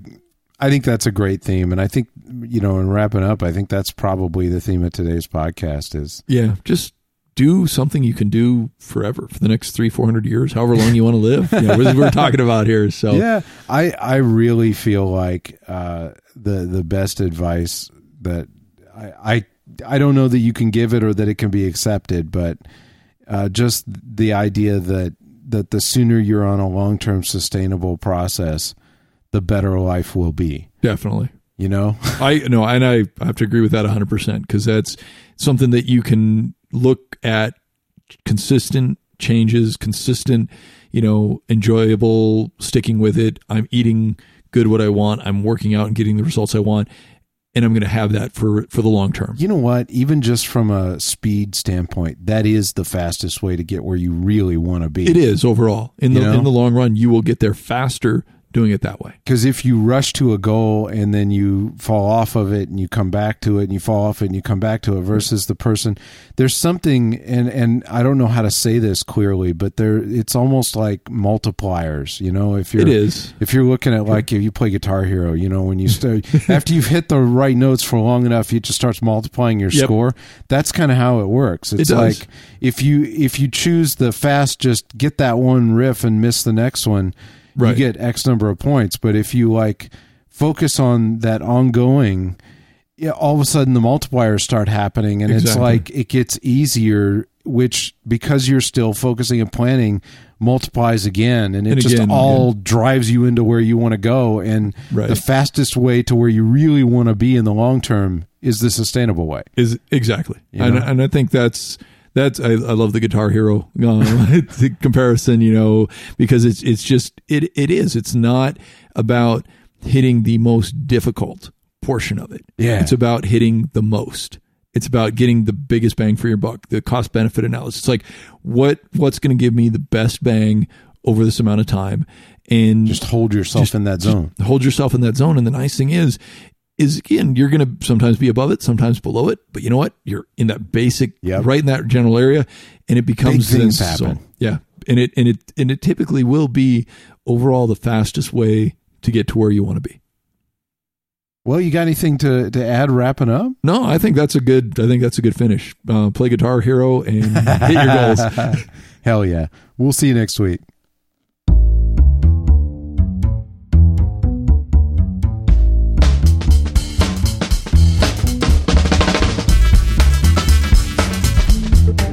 [SPEAKER 2] I think that's a great theme and I think you know, in wrapping up, I think that's probably the theme of today's podcast is
[SPEAKER 3] Yeah, just do something you can do forever for the next three, four hundred years, however long you want to live. You know, what we're talking about here. So
[SPEAKER 2] Yeah, I I really feel like uh, the the best advice that I, I I don't know that you can give it or that it can be accepted, but uh, just the idea that that the sooner you're on a long term sustainable process, the better life will be.
[SPEAKER 3] definitely.
[SPEAKER 2] You know,
[SPEAKER 3] I no, and I have to agree with that 100% because that's something that you can look at consistent changes, consistent, you know, enjoyable sticking with it. I'm eating good what I want. I'm working out and getting the results I want, and I'm going to have that for for the long term.
[SPEAKER 2] you know what? Even just from a speed standpoint, that is the fastest way to get where you really want to be.
[SPEAKER 3] It is overall in the
[SPEAKER 2] You know?
[SPEAKER 3] in the long run, you will get there faster doing it that way.
[SPEAKER 2] Because if you rush to a goal and then you fall off of it and you come back to it and you fall off it and you come back to it versus the person, there's something and and I don't know how to say this clearly, but there it's almost like multipliers. You know, if you're
[SPEAKER 3] It is.
[SPEAKER 2] if you're looking at like if you play Guitar Hero, you know, when you start after you've hit the right notes for long enough, it just starts multiplying your
[SPEAKER 3] Yep.
[SPEAKER 2] score. That's kind of how it works. It's
[SPEAKER 3] does.
[SPEAKER 2] like if you if you choose the fast, just get that one riff and miss the next one
[SPEAKER 3] Right.
[SPEAKER 2] you get X number of points. But if you like focus on that ongoing, yeah, all of a sudden the multipliers start happening, and it's like it gets easier. Which because you're still focusing and planning multiplies again, and it
[SPEAKER 3] And
[SPEAKER 2] just
[SPEAKER 3] again,
[SPEAKER 2] all drives you into where you want to go. And
[SPEAKER 3] Right.
[SPEAKER 2] the fastest way to where you really want to be in the long term is the sustainable way.
[SPEAKER 3] Is exactly,
[SPEAKER 2] You
[SPEAKER 3] and and I think that's that's I, I love the Guitar Hero um, the comparison, you know, because it's it's just it it is. It's not about hitting the most difficult portion of it.
[SPEAKER 2] Yeah.
[SPEAKER 3] it's about hitting the most. It's about getting the biggest bang for your buck. The cost benefit analysis. It's like what what's going to give me the best bang over this amount of time, and
[SPEAKER 2] Just hold yourself
[SPEAKER 3] Just-
[SPEAKER 2] in that zone.
[SPEAKER 3] hold yourself in that zone. And the nice thing is, is again, you're going to sometimes be above it, sometimes below it, but you know what? You're in that basic,
[SPEAKER 2] Yep.
[SPEAKER 3] right in that general area, and it becomes
[SPEAKER 2] Big things
[SPEAKER 3] this
[SPEAKER 2] happen.
[SPEAKER 3] zone. Yeah, and it and it and it typically will be overall the fastest way to get to where you want to be.
[SPEAKER 2] Well, you got anything to to add? Wrapping up.
[SPEAKER 3] No, I think that's a good. I think that's a good finish. Uh, play Guitar Hero and hit your goals.
[SPEAKER 2] Hell yeah. We'll see you next week.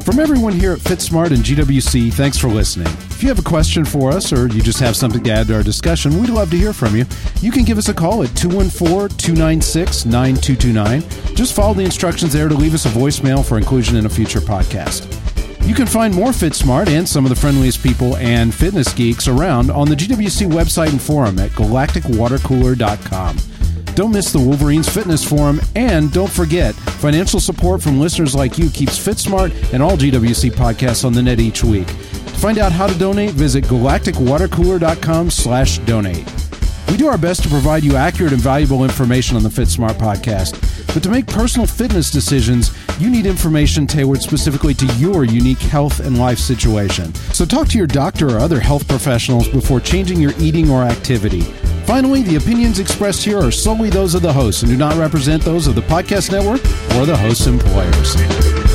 [SPEAKER 2] From everyone here at FitSmart and GWC, thanks for listening. If you have a question for us or you just have something to add to our discussion, we'd love to hear from you. You can give us a call at 214 296 9229. Just follow the instructions there to leave us a voicemail for inclusion in a future podcast. You can find more FitSmart and some of the friendliest people and fitness geeks around on the GWC website and forum at galacticwatercooler.com. Don't miss the Wolverines Fitness Forum, and don't forget, financial support from listeners like you keeps FitSmart and all GWC podcasts on the net each week. To find out how to donate, visit galacticwatercooler.com slash donate. We do our best to provide you accurate and valuable information on the FitSmart podcast. But to make personal fitness decisions, you need information tailored specifically to your unique health and life situation. So talk to your doctor or other health professionals before changing your eating or activity. Finally, the opinions expressed here are solely those of the hosts and do not represent those of the podcast network or the host's employers.